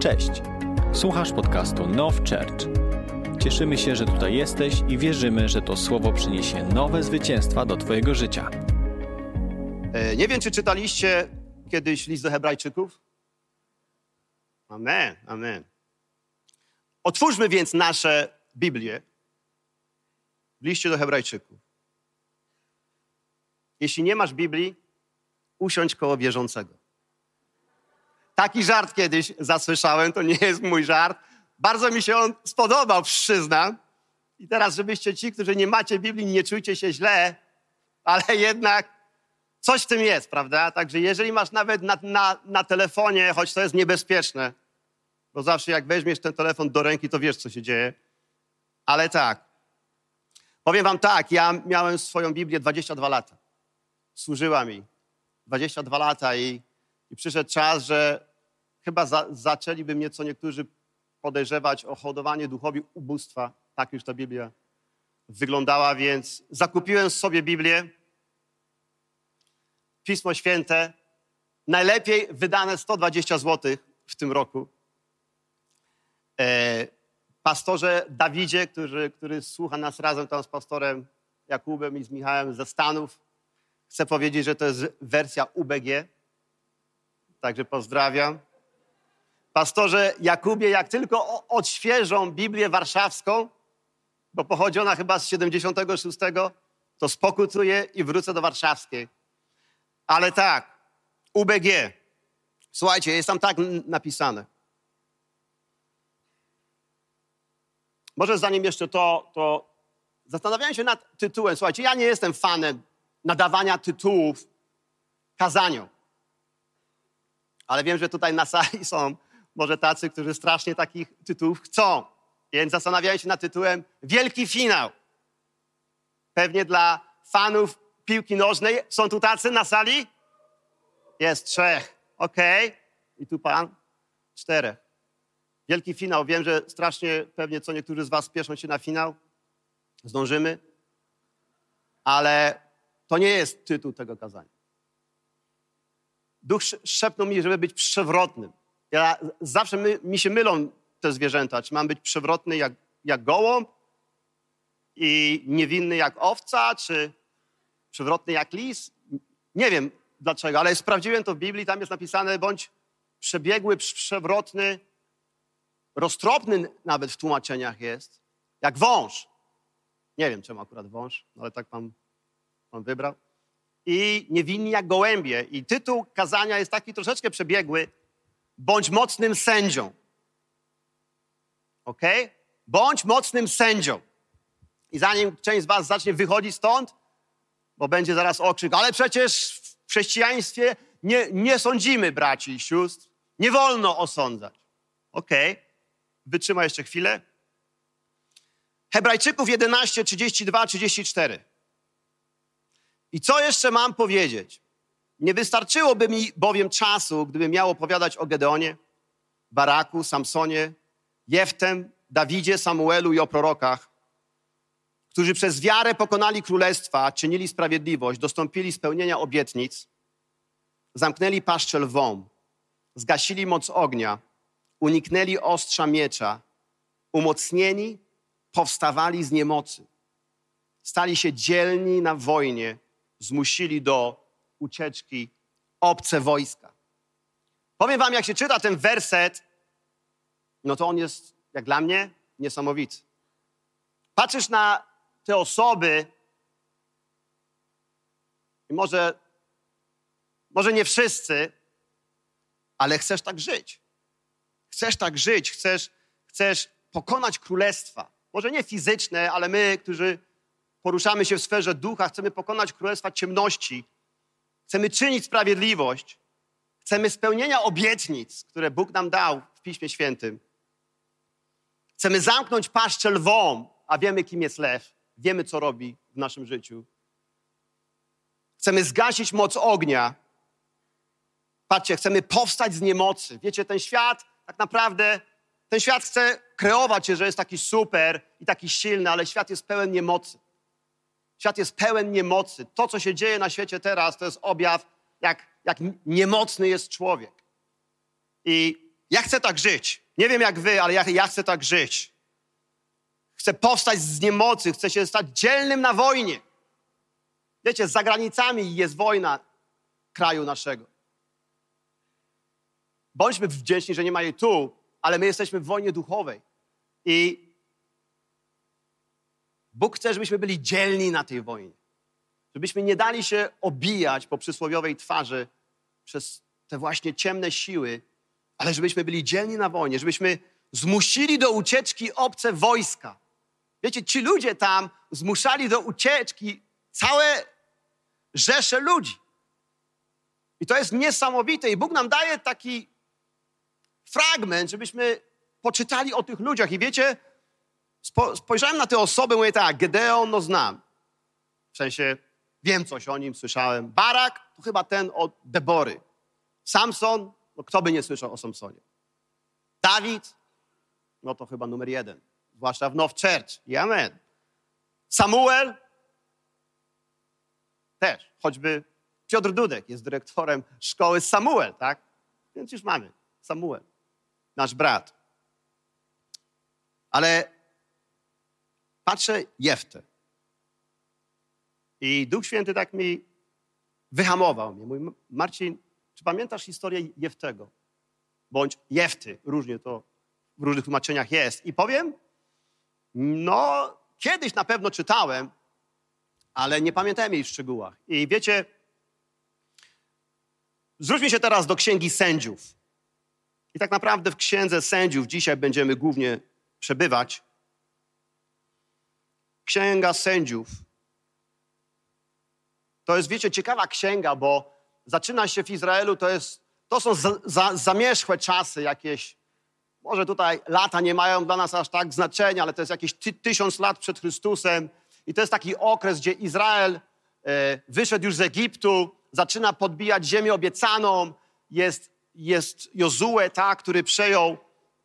Cześć. Słuchasz podcastu Now Church. Cieszymy się, że tutaj jesteś i wierzymy, że to słowo przyniesie nowe zwycięstwa do Twojego życia. E, Nie wiem, czy czytaliście kiedyś list do Hebrajczyków? Amen, amen. Otwórzmy więc nasze Biblię w liście do Hebrajczyków. Jeśli nie masz Biblii, usiądź koło wierzącego. Taki żart kiedyś zasłyszałem, to nie jest mój żart. Bardzo mi się on spodobał, przyznam. I teraz, żebyście ci, którzy nie macie Biblii, nie czujcie się źle, ale jednak coś w tym jest, prawda? Także jeżeli masz nawet na, na, na telefonie, choć to jest niebezpieczne, bo zawsze jak weźmiesz ten telefon do ręki, to wiesz, co się dzieje. Ale tak, powiem wam tak, ja miałem swoją Biblię 22 lata. Służyła mi 22 lata i, i przyszedł czas, że chyba za, zaczęliby mnie co niektórzy podejrzewać o hodowanie duchowi ubóstwa. Tak już ta Biblia wyglądała, więc zakupiłem sobie Biblię, Pismo Święte, najlepiej wydane 120 zł w tym roku. E, pastorze Dawidzie, który, który słucha nas razem tam z pastorem Jakubem i z Michałem ze Stanów, chcę powiedzieć, że to jest wersja UBG. Także pozdrawiam. Pastorze Jakubie, jak tylko odświeżą Biblię warszawską, bo pochodzi ona chyba z 76, to spokutuję i wrócę do warszawskiej. Ale tak, UBG. Słuchajcie, jest tam tak napisane. Może zanim jeszcze to, to zastanawiałem się nad tytułem. Słuchajcie, ja nie jestem fanem nadawania tytułów kazaniom. Ale wiem, że tutaj na sali są może tacy, którzy strasznie takich tytułów chcą. Więc zastanawiałem się nad tytułem Wielki Finał. Pewnie dla fanów piłki nożnej. Są tu tacy na sali? Jest trzech. Okej. I tu pan? Czterech. Wielki finał. Wiem, że strasznie pewnie co niektórzy z was spieszą się na finał. Zdążymy. Ale to nie jest tytuł tego kazania. Duch sz- szepnął mi, żeby być przewrotnym. Ja, zawsze my, mi się mylą te zwierzęta. Czy mam być przewrotny jak, jak gołąb i niewinny jak owca, czy przewrotny jak lis? Nie wiem dlaczego, ale sprawdziłem to w Biblii. Tam jest napisane bądź przebiegły, prz- przewrotny, roztropny nawet w tłumaczeniach jest, jak wąż. Nie wiem, czemu akurat wąż, no ale tak pan wybrał. I niewinni jak gołębie. I tytuł kazania jest taki troszeczkę przebiegły. Bądź mocnym sędzią. Ok? Bądź mocnym sędzią. I zanim część z was zacznie wychodzić stąd, bo będzie zaraz okrzyk, ale przecież w chrześcijaństwie nie, nie sądzimy braci i sióstr. Nie wolno osądzać. Okej, wytrzymaj jeszcze chwilę. Hebrajczyków 11, 32, 34. I co jeszcze mam powiedzieć? Nie wystarczyłoby mi bowiem czasu, gdybym miał opowiadać o Gedeonie, Baraku, Samsonie, Jeftem, Dawidzie, Samuelu i o prorokach, którzy przez wiarę pokonali królestwa, czynili sprawiedliwość, dostąpili spełnienia obietnic, zamknęli paszczę lwom, zgasili moc ognia, uniknęli ostrza miecza, umocnieni, powstawali z niemocy, stali się dzielni na wojnie, zmusili do ucieczki obce wojska. Powiem wam, jak się czyta ten werset, no to on jest, jak dla mnie, niesamowity. Patrzysz na te osoby i może, może nie wszyscy, ale chcesz tak żyć. Chcesz tak żyć, chcesz, chcesz pokonać królestwa. Może nie fizyczne, ale my, którzy poruszamy się w sferze ducha, chcemy pokonać królestwa ciemności. Chcemy czynić sprawiedliwość. Chcemy spełnienia obietnic, które Bóg nam dał w Piśmie Świętym. Chcemy zamknąć paszczę lwom, a wiemy, kim jest lew. Wiemy, co robi w naszym życiu. Chcemy zgasić moc ognia. Patrzcie, chcemy powstać z niemocy. Wiecie, ten świat tak naprawdę, ten świat chce kreować się, że jest taki super i taki silny, ale świat jest pełen niemocy. Świat jest pełen niemocy. To, co się dzieje na świecie teraz, to jest objaw, jak, jak niemocny jest człowiek. I Ja chcę tak żyć. Nie wiem jak wy, ale ja, ja chcę tak żyć. Chcę powstać z niemocy, chcę się stać dzielnym na wojnie. Wiecie, za granicami jest wojna kraju naszego. Bądźmy wdzięczni, że nie ma jej tu, ale my jesteśmy w wojnie duchowej. I Bóg chce, żebyśmy byli dzielni na tej wojnie. Żebyśmy nie dali się obijać po przysłowiowej twarzy przez te właśnie ciemne siły, ale żebyśmy byli dzielni na wojnie, żebyśmy zmusili do ucieczki obce wojska. Wiecie, ci ludzie tam zmuszali do ucieczki całe rzesze ludzi. I to jest niesamowite. I Bóg nam daje taki fragment, żebyśmy poczytali o tych ludziach. I wiecie, spo, spojrzałem na te osoby, mówię tak, Gedeon, no znam. W sensie wiem coś o nim, słyszałem. Barak, to chyba ten od Debory. Samson, no kto by nie słyszał o Samsonie. Dawid, no to chyba numer jeden. Zwłaszcza w Now Church. Amen. Samuel, też. Choćby Piotr Dudek jest dyrektorem szkoły Samuel, tak? Więc już mamy Samuel, nasz brat. Ale patrzę Jeftę. I Duch Święty tak mi wyhamował mnie. Marcin, czy pamiętasz historię Jeftego? Bądź Jefty, różnie to w różnych tłumaczeniach jest. I powiem, no, kiedyś na pewno czytałem, ale nie pamiętałem jej w szczegółach. I wiecie, zwróćmy się teraz do Księgi Sędziów. I tak naprawdę w Księdze Sędziów dzisiaj będziemy głównie przebywać. Księga Sędziów. To jest, wiecie, ciekawa księga, bo zaczyna się w Izraelu, to, jest, to są za, za, zamierzchłe czasy jakieś. Może tutaj lata nie mają dla nas aż tak znaczenia, ale to jest jakieś ty, tysiąc lat przed Chrystusem. I to jest taki okres, gdzie Izrael e, wyszedł już z Egiptu, zaczyna podbijać ziemię obiecaną. Jest, jest Jozue, tak, który przejął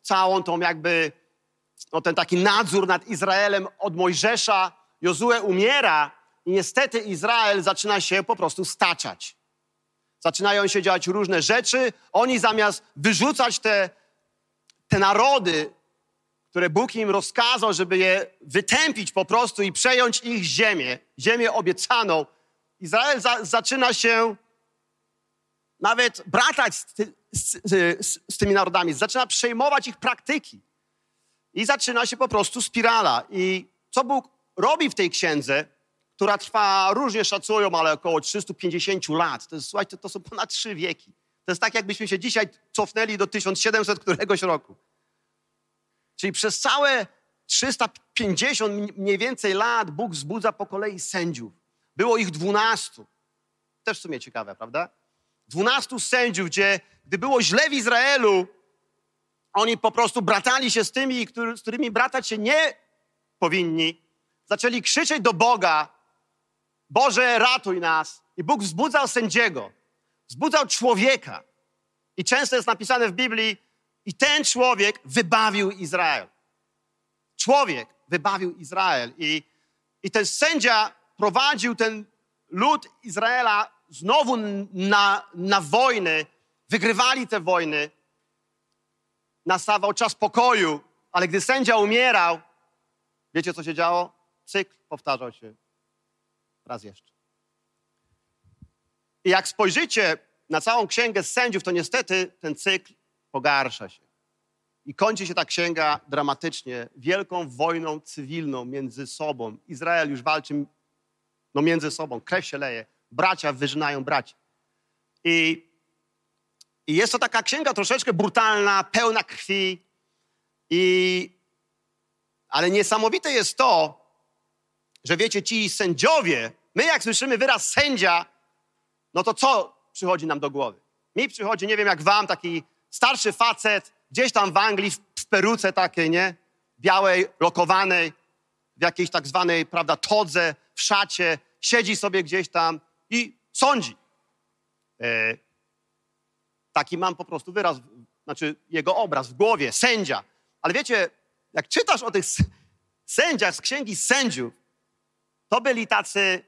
całą tą jakby, no ten taki nadzór nad Izraelem od Mojżesza. Jozue umiera i niestety Izrael zaczyna się po prostu staczać. Zaczynają się dziać różne rzeczy. Oni zamiast wyrzucać te, te narody które Bóg im rozkazał, żeby je wytępić po prostu i przejąć ich ziemię, ziemię obiecaną, Izrael za, zaczyna się nawet bratać z, ty, z, z, z tymi narodami, zaczyna przejmować ich praktyki. I zaczyna się po prostu spirala. I co Bóg robi w tej księdze, która trwa, różnie szacują, ale około 350 lat. To jest, słuchajcie, to są ponad trzy wieki. To jest tak, jakbyśmy się dzisiaj cofnęli do 1700 któregoś roku. Czyli przez całe 350 mniej więcej lat Bóg wzbudza po kolei sędziów. Było ich dwunastu. Też w sumie ciekawe, prawda? Dwunastu sędziów, gdzie gdy było źle w Izraelu, oni po prostu bratali się z tymi, z którymi bratać się nie powinni. Zaczęli krzyczeć do Boga, Boże, ratuj nas. I Bóg wzbudzał sędziego, wzbudzał człowieka. I często jest napisane w Biblii, i ten człowiek wybawił Izrael. Człowiek wybawił Izrael. I, i ten sędzia prowadził ten lud Izraela znowu na, na wojny. Wygrywali te wojny. Nastawał czas pokoju, ale gdy sędzia umierał, wiecie co się działo? Cykl powtarzał się raz jeszcze. I jak spojrzycie na całą księgę sędziów, to niestety ten cykl pogarsza się. I kończy się ta księga dramatycznie, wielką wojną cywilną między sobą. Izrael już walczy no, między sobą, krew się leje, bracia wyżynają braci. I, I jest to taka księga troszeczkę brutalna, pełna krwi. I, ale niesamowite jest to, że wiecie, ci sędziowie, my jak słyszymy wyraz sędzia, no to co przychodzi nam do głowy? Mi przychodzi, nie wiem jak wam, taki starszy facet, gdzieś tam w Anglii, w peruce takiej, nie? Białej, lokowanej, w jakiejś tak zwanej, prawda, todze, w szacie, siedzi sobie gdzieś tam i sądzi. E, taki mam po prostu wyraz, znaczy jego obraz w głowie, sędzia. Ale wiecie, jak czytasz o tych sędziach z księgi sędziów, to byli tacy,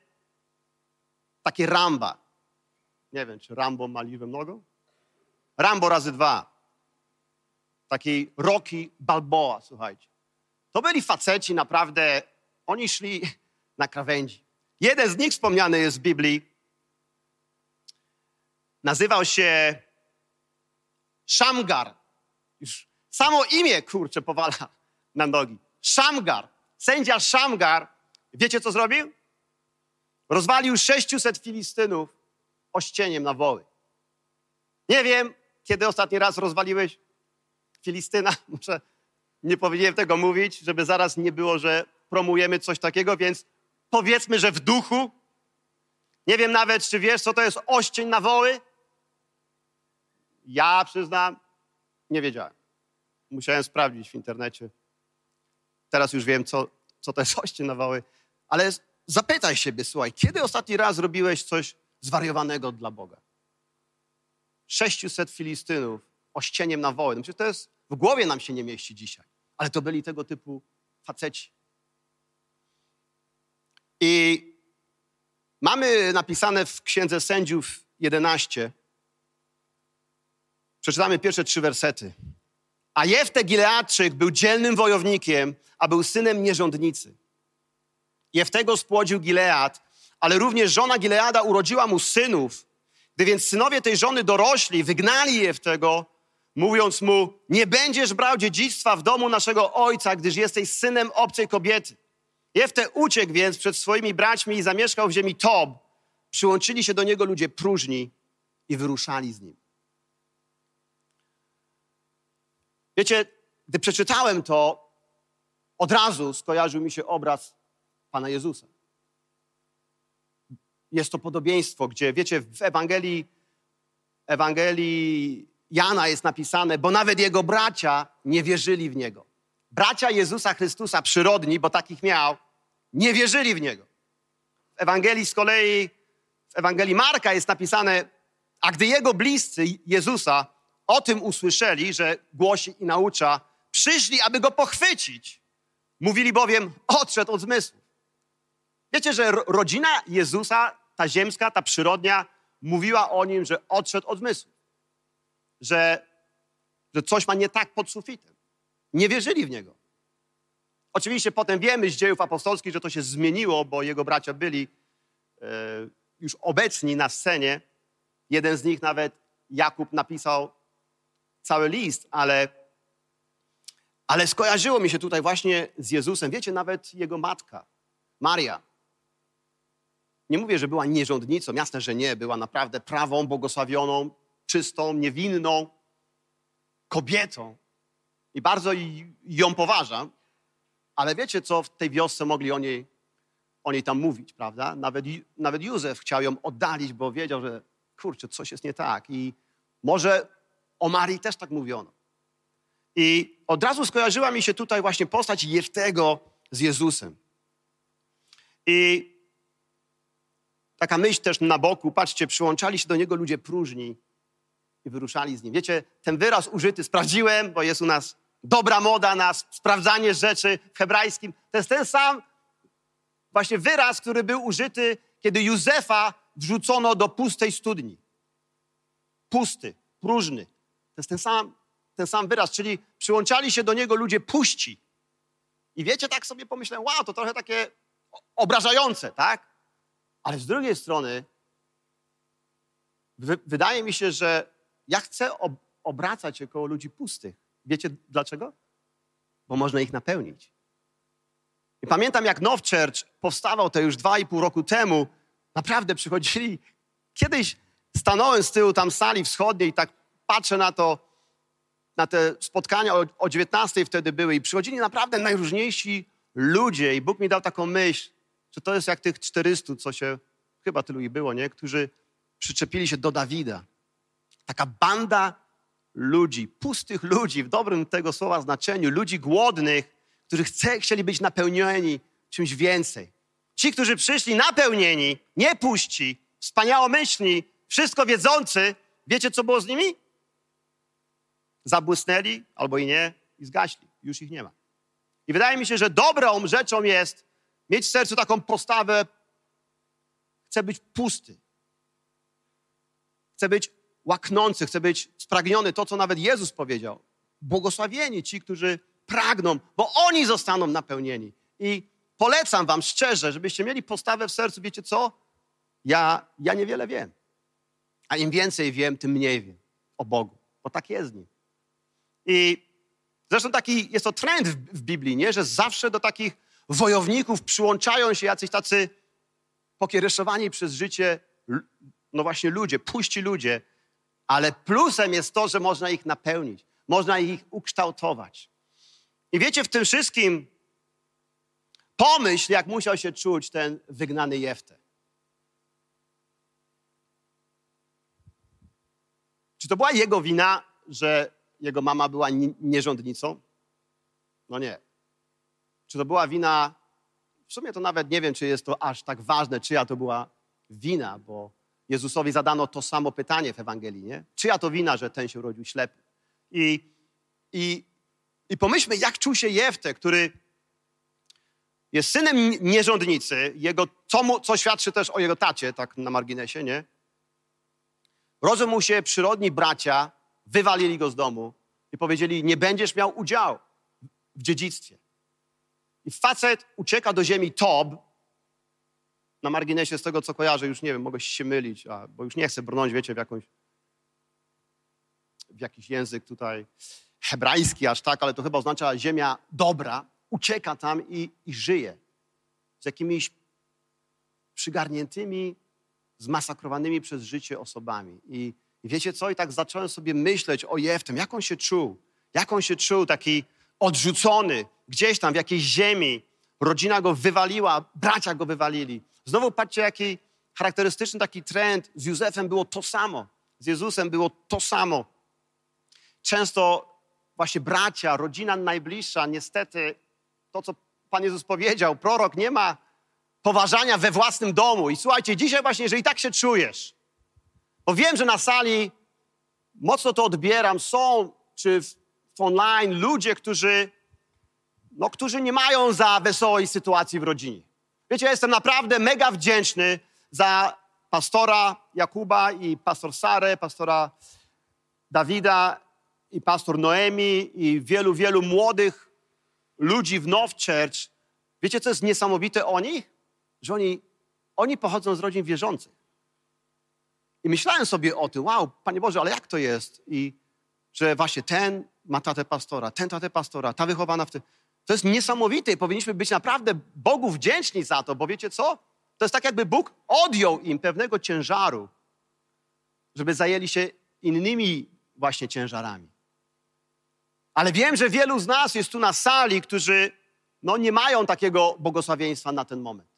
takie Ramba. Nie wiem, czy Rambo ma liczbę mnogo? Rambo razy dwa. takiej Rocky Balboa, słuchajcie. To byli faceci naprawdę, oni szli na krawędzi. Jeden z nich wspomniany jest w Biblii. Nazywał się Szamgar. Już samo imię, kurczę, powala na nogi. Szamgar. Sędzia Szamgar, wiecie co zrobił? Rozwalił 600 Filistynów ościeniem na woły. Nie wiem, kiedy ostatni raz rozwaliłeś Filistyna. Muszę, nie powinienem tego mówić, żeby zaraz nie było, że promujemy coś takiego, więc powiedzmy, że w duchu. Nie wiem nawet, czy wiesz, co to jest oścień na woły. Ja przyznam, nie wiedziałem. Musiałem sprawdzić w internecie. Teraz już wiem, co, co to jest oścień na woły. Ale zapytaj siebie, słuchaj, kiedy ostatni raz robiłeś coś zwariowanego dla Boga? 600 Filistynów ościeniem na woły. No przecież to jest, w głowie nam się nie mieści dzisiaj. Ale to byli tego typu faceci. I mamy napisane w Księdze Sędziów 11, przeczytamy pierwsze trzy wersety. A Jefte Gileadczyk był dzielnym wojownikiem, a był synem nierządnicy. Jeftego spłodził Gilead, ale również żona Gileada urodziła mu synów. Gdy więc synowie tej żony dorośli, wygnali Jeftego, mówiąc mu, nie będziesz brał dziedzictwa w domu naszego ojca, gdyż jesteś synem obcej kobiety. Jefte uciekł więc przed swoimi braćmi i zamieszkał w ziemi Tob. Przyłączyli się do niego ludzie próżni i wyruszali z nim. Wiecie, gdy przeczytałem to, od razu skojarzył mi się obraz Pana Jezusa. Jest to podobieństwo, gdzie, wiecie, w Ewangelii, Ewangelii Jana jest napisane, bo nawet jego bracia nie wierzyli w Niego. Bracia Jezusa Chrystusa, przyrodni, bo takich miał, nie wierzyli w Niego. W Ewangelii z kolei, w Ewangelii Marka jest napisane, a gdy Jego bliscy Jezusa o tym usłyszeli, że głosi i naucza, przyszli, aby Go pochwycić. Mówili bowiem, odszedł od zmysłów. Wiecie, że rodzina Jezusa, ta ziemska, ta przyrodnia, mówiła o Nim, że odszedł od zmysłów. Że, że coś ma nie tak pod sufitem. Nie wierzyli w Niego. Oczywiście potem wiemy z dziejów apostolskich, że to się zmieniło, bo jego bracia byli e, już obecni na scenie. Jeden z nich nawet, Jakub, napisał cały list, ale, ale skojarzyło mi się tutaj właśnie z Jezusem. Wiecie, nawet jego matka, Maria. Nie mówię, że była nierządnicą, jasne, że nie. Była naprawdę prawą, błogosławioną, czystą, niewinną kobietą. I bardzo ją poważam. Ale wiecie, co w tej wiosce mogli o niej, o niej tam mówić, prawda? Nawet, nawet Józef chciał ją oddalić, bo wiedział, że kurczę, coś jest nie tak. I może o Marii też tak mówiono. I od razu skojarzyła mi się tutaj właśnie postać Jeftego z Jezusem. I taka myśl też na boku, patrzcie, przyłączali się do niego ludzie próżni i wyruszali z nim. Wiecie, ten wyraz użyty sprawdziłem, bo jest u nas dobra moda na sprawdzanie rzeczy w hebrajskim. To jest ten sam właśnie wyraz, który był użyty, kiedy Józefa wrzucono do pustej studni. Pusty, próżny. To jest ten sam, ten sam wyraz, czyli przyłączali się do niego ludzie puści. I wiecie, tak sobie pomyślałem, wow, to trochę takie obrażające, tak? Ale z drugiej strony, wydaje mi się, że ja chcę ob obracać się koło ludzi pustych. Wiecie dlaczego? Bo można ich napełnić. I pamiętam, jak Now Church powstawał to już dwa i pół roku temu. Naprawdę przychodzili. Kiedyś stanąłem z tyłu tam sali wschodniej tak patrzę na to, na te spotkania o, o 19 wtedy były i przychodzili naprawdę najróżniejsi ludzie i Bóg mi dał taką myśl, że to jest jak tych 400, co się, chyba tylu i było, nie? Którzy przyczepili się do Dawida. Taka banda ludzi, pustych ludzi, w dobrym tego słowa znaczeniu, ludzi głodnych, którzy chce, chcieli być napełnieni czymś więcej. Ci, którzy przyszli napełnieni, nie puści, wspaniałomyślni, wszystko wiedzący, wiecie, co było z nimi? Zabłysnęli albo i nie i zgaśli. Już ich nie ma. I wydaje mi się, że dobrą rzeczą jest mieć w sercu taką postawę, chcę być pusty. Chcę być łaknący, chce być spragniony, to co nawet Jezus powiedział. błogosławieni ci, którzy pragną, bo oni zostaną napełnieni. I polecam wam szczerze, żebyście mieli postawę w sercu, wiecie co? Ja, ja niewiele wiem. A im więcej wiem, tym mniej wiem o Bogu, bo tak jest z nim. I zresztą taki jest to trend w, w Biblii, nie? że zawsze do takich wojowników przyłączają się jacyś tacy pokiereszowani przez życie, no właśnie ludzie, puści ludzie, ale plusem jest to, że można ich napełnić, można ich ukształtować. I wiecie, w tym wszystkim pomyśl, jak musiał się czuć ten wygnany Jefte. Czy to była jego wina, że jego mama była nierządnicą? No nie. Czy to była wina, w sumie to nawet nie wiem, czy jest to aż tak ważne, czyja to była wina, bo Jezusowi zadano to samo pytanie w Ewangelii, nie? Czyja to wina, że ten się urodził ślepy? I, i, i pomyślmy, jak czuł się Jefte, który jest synem nierządnicy, jego, co, mu, co świadczy też o jego tacie, tak na marginesie, nie? Rodzą mu się przyrodni bracia, wywalili go z domu i powiedzieli, nie będziesz miał udziału w dziedzictwie. I facet ucieka do ziemi Tob, na marginesie z tego, co kojarzę, już nie wiem, mogę się mylić, a, bo już nie chcę brnąć, wiecie, w jakąś w jakiś język tutaj hebrajski aż tak, ale to chyba oznacza ziemia dobra, ucieka tam i, i żyje z jakimiś przygarniętymi, zmasakrowanymi przez życie osobami. I, I, wiecie co? I tak zacząłem sobie myśleć o Jeftem, jak on się czuł, jak on się czuł taki odrzucony gdzieś tam w jakiejś ziemi. Rodzina go wywaliła, bracia go wywalili. Znowu patrzcie, jaki charakterystyczny taki trend. Z Józefem było to samo. Z Jezusem było to samo. Często właśnie bracia, rodzina najbliższa, niestety to, co Pan Jezus powiedział, prorok nie ma poważania we własnym domu. I słuchajcie, dzisiaj właśnie, jeżeli tak się czujesz, bo wiem, że na sali mocno to odbieram, są czy w, online ludzie, którzy, no, którzy nie mają za wesołej sytuacji w rodzinie. Wiecie, ja jestem naprawdę mega wdzięczny za pastora Jakuba i pastor Sarę, pastora Dawida i pastor Noemi i wielu, wielu młodych ludzi w Now Church. Wiecie, co jest niesamowite o nich? Że oni, oni pochodzą z rodzin wierzących. I myślałem sobie o tym, wow, Panie Boże, ale jak to jest? I że właśnie ten ma tatę pastora, ten tatę pastora, ta wychowana w tym. To jest niesamowite i powinniśmy być naprawdę Bogu wdzięczni za to, bo wiecie co? To jest tak, jakby Bóg odjął im pewnego ciężaru, żeby zajęli się innymi właśnie ciężarami. Ale wiem, że wielu z nas jest tu na sali, którzy no, nie mają takiego błogosławieństwa na ten moment.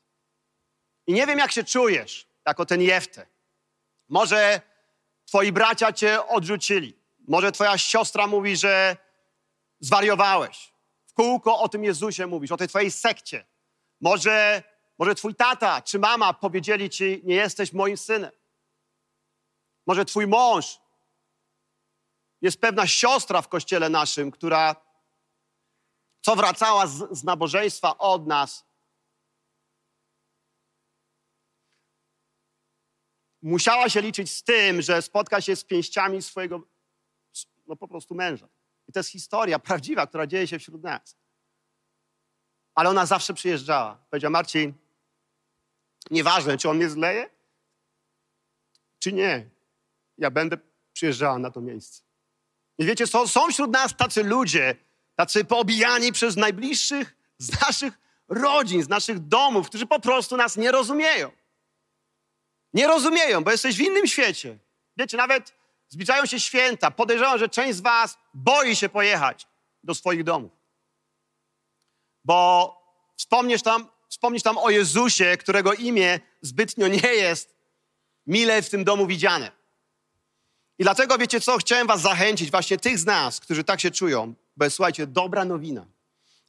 I nie wiem, jak się czujesz, jako ten Jefte. Może twoi bracia cię odrzucili. Może twoja siostra mówi, że zwariowałeś kółko o tym Jezusie mówisz, o tej twojej sekcie. Może, może twój tata czy mama powiedzieli ci, nie jesteś moim synem. Może twój mąż. Jest pewna siostra w kościele naszym, która co wracała z, z nabożeństwa od nas, musiała się liczyć z tym, że spotka się z pięściami swojego no po prostu męża. I to jest historia prawdziwa, która dzieje się wśród nas. Ale ona zawsze przyjeżdżała. Powiedziała, Marcin, nieważne, czy on mnie zleje, czy nie, ja będę przyjeżdżała na to miejsce. I wiecie, są, są wśród nas tacy ludzie, tacy poobijani przez najbliższych z naszych rodzin, z naszych domów, którzy po prostu nas nie rozumieją. Nie rozumieją, bo jesteś w innym świecie. Wiecie, nawet Zbliżają się święta. Podejrzewam, że część z Was boi się pojechać do swoich domów. Bo wspomnisz tam, wspomnisz tam o Jezusie, którego imię zbytnio nie jest mile w tym domu widziane. I dlatego, wiecie co, chciałem Was zachęcić, właśnie tych z nas, którzy tak się czują, bo jest, słuchajcie, dobra nowina.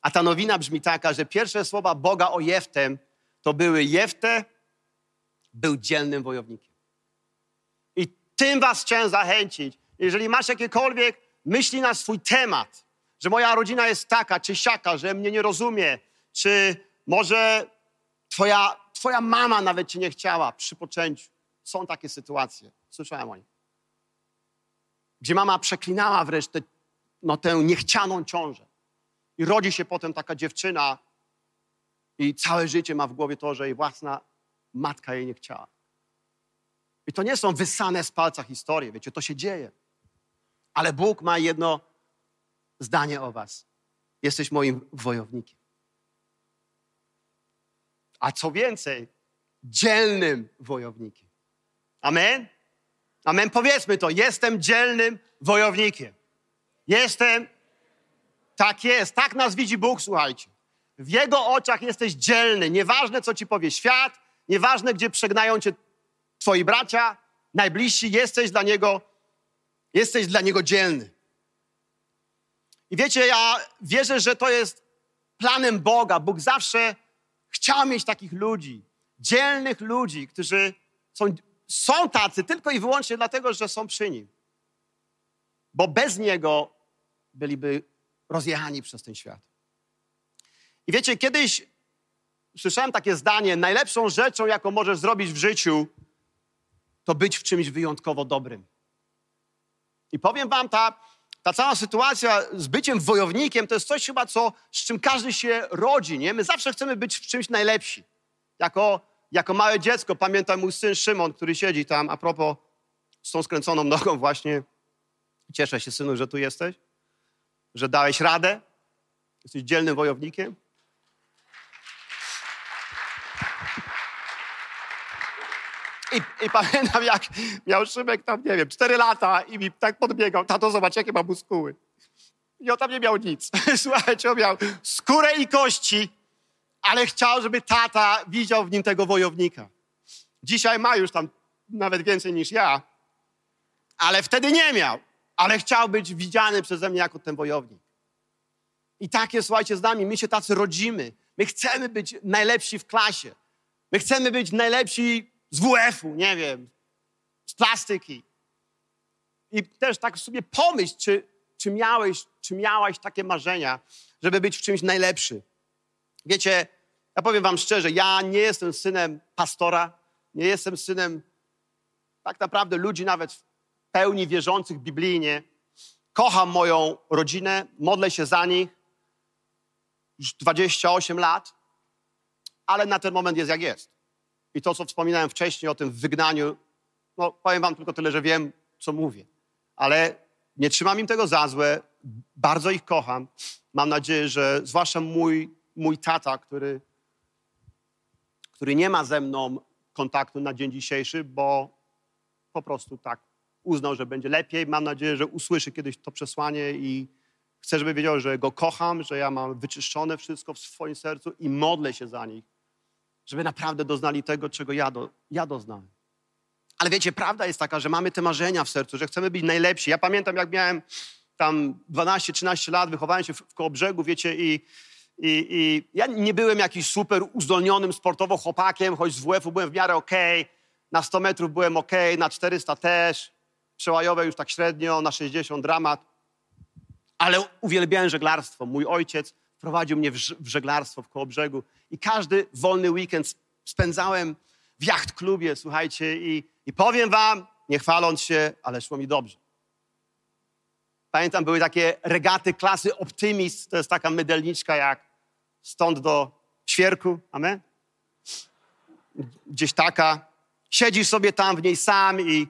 A ta nowina brzmi taka, że pierwsze słowa Boga o Jeftem to były Jefte był dzielnym wojownikiem tym was chciałem zachęcić. Jeżeli masz jakiekolwiek myśli na swój temat, że moja rodzina jest taka czy siaka, że mnie nie rozumie, czy może twoja, twoja mama nawet cię nie chciała przy poczęciu. Są takie sytuacje. Słyszałem o nich. Gdzie mama przeklinała wreszcie no, tę niechcianą ciążę. I rodzi się potem taka dziewczyna i całe życie ma w głowie to, że jej własna matka jej nie chciała. I to nie są wysane z palca historie, wiecie, to się dzieje. Ale Bóg ma jedno zdanie o was. Jesteś moim wojownikiem. A co więcej, dzielnym wojownikiem. Amen? Amen. Powiedzmy to. Jestem dzielnym wojownikiem. Jestem. Tak jest. Tak nas widzi Bóg, słuchajcie. W Jego oczach jesteś dzielny. Nieważne, co ci powie świat, nieważne, gdzie przegnają cię twoi bracia, najbliżsi, jesteś dla Niego, jesteś dla Niego dzielny. I wiecie, ja wierzę, że to jest planem Boga. Bóg zawsze chciał mieć takich ludzi, dzielnych ludzi, którzy są, są tacy tylko i wyłącznie dlatego, że są przy Nim. Bo bez Niego byliby rozjechani przez ten świat. I wiecie, kiedyś słyszałem takie zdanie: najlepszą rzeczą, jaką możesz zrobić w życiu, to być w czymś wyjątkowo dobrym. I powiem Wam, ta, ta cała sytuacja z byciem wojownikiem to jest coś chyba, co, z czym każdy się rodzi. Nie? My zawsze chcemy być w czymś najlepsi. Jako, jako małe dziecko pamiętam mój syn Szymon, który siedzi tam, a propos z tą skręconą nogą właśnie. Cieszę się, synu, że tu jesteś, że dałeś radę. Jesteś dzielnym wojownikiem. I, I, pamiętam, jak miał Szymek tam, nie wiem, cztery lata i mi tak podbiegał, tato, zobacz, jakie ma muskuły. I on tam nie miał nic. Słuchajcie, on miał skórę i kości, ale chciał, żeby tata widział w nim tego wojownika. Dzisiaj ma już tam nawet więcej niż ja, ale wtedy nie miał. Ale chciał być widziany przeze mnie jako ten wojownik. I tak jest, słuchajcie, z nami. My się tacy rodzimy. My chcemy być najlepsi w klasie. My chcemy być najlepsi z WF-u, nie wiem, z plastyki. I też tak sobie pomyśl, czy, czy, miałeś, czy miałaś takie marzenia, żeby być w czymś najlepszy. Wiecie, ja powiem wam szczerze, ja nie jestem synem pastora, nie jestem synem tak naprawdę ludzi nawet w pełni wierzących biblijnie. Kocham moją rodzinę, modlę się za nich już 28 lat, ale na ten moment jest jak jest. I to, co wspominałem wcześniej o tym wygnaniu, no powiem wam tylko tyle, że wiem, co mówię. Ale nie trzymam im tego za złe, bardzo ich kocham. Mam nadzieję, że zwłaszcza mój, mój tata, który, który nie ma ze mną kontaktu na dzień dzisiejszy, bo po prostu tak uznał, że będzie lepiej. Mam nadzieję, że usłyszy kiedyś to przesłanie i chcę, żeby wiedział, że go kocham, że ja mam wyczyszczone wszystko w swoim sercu i modlę się za nich żeby naprawdę doznali tego, czego ja, do, ja doznałem. Ale wiecie, prawda jest taka, że mamy te marzenia w sercu, że chcemy być najlepsi. Ja pamiętam, jak miałem tam 12-13 lat, wychowałem się w, w Kołobrzegu, wiecie, i, i, i, ja nie byłem jakiś super uzdolnionym sportowo chłopakiem, choć z WF-u byłem w miarę okej, okay. na 100 metrów byłem okej, okay, na 400 też, przełajowe już tak średnio, na 60 dramat. Ale uwielbiałem żeglarstwo. Mój ojciec prowadził mnie w, żeglarstwo w Kołobrzegu i każdy wolny weekend spędzałem w jachtklubie, słuchajcie, i, i powiem wam, nie chwaląc się, ale szło mi dobrze. Pamiętam, były takie regaty klasy Optymist, to jest taka mydelniczka jak stąd do Świerku, amen? Gdzieś taka. Siedzisz sobie tam w niej sam i,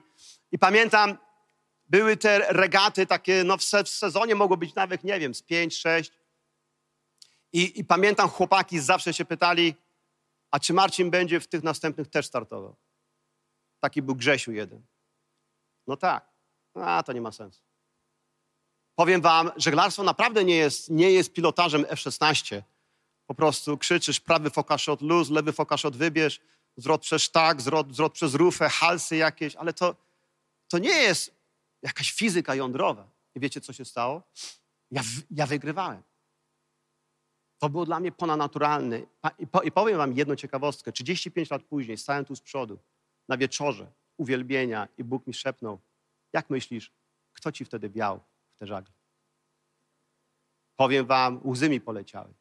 i pamiętam, były te regaty takie, no w sezonie mogło być nawet, nie wiem, z pięć, sześć. I, I, pamiętam, chłopaki zawsze się pytali, a czy Marcin będzie w tych następnych też startował? Taki był Grzesiu jeden. No tak. A, to nie ma sensu. Powiem wam, żeglarstwo naprawdę nie jest, nie jest pilotażem F-16. Po prostu krzyczysz prawy fokaszot luz, lewy fokaszot wybierz, zwrot przez sztak, zwrot, zwrot przez rufę, halsy jakieś, ale to, to nie jest jakaś fizyka jądrowa. I wiecie, co się stało? Ja, ja wygrywałem. To było dla mnie ponadnaturalne. I powiem wam jedną ciekawostkę. 35 lat później stałem tu z przodu na wieczorze uwielbienia i Bóg mi szepnął, jak myślisz, kto ci wtedy wiał w te żagle? Powiem wam, łzy mi poleciały.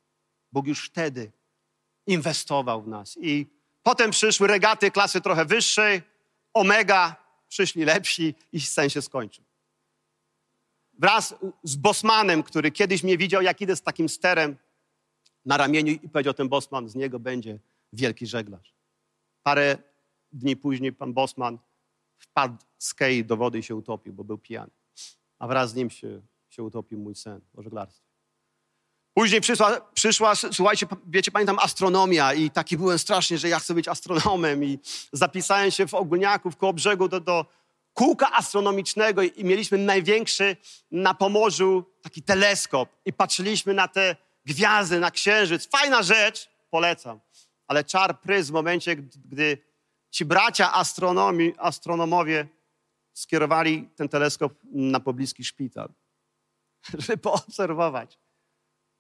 Bóg już wtedy inwestował w nas. I potem przyszły regaty klasy trochę wyższej, omega, przyszli lepsi i sen się skończył. wraz z bosmanem, który kiedyś mnie widział, jak idę z takim sterem na ramieniu i powiedział ten bosman, z niego będzie wielki żeglarz. Parę dni później pan bosman wpadł z kei do wody i się utopił, bo był pijany. A wraz z nim się, się utopił mój sen o żeglarstwie. Później przyszła, przyszła, słuchajcie, wiecie, pamiętam astronomia i taki byłem strasznie, że ja chcę być astronomem i zapisałem się w Ogólniaku, w Kołobrzegu do, do kółka astronomicznego i, i mieliśmy największy na Pomorzu taki teleskop i patrzyliśmy na te gwiazdy, na księżyc. Fajna rzecz, polecam. Ale czar prys w momencie, gdy ci bracia astronomi, astronomowie skierowali ten teleskop na pobliski szpital, żeby poobserwować.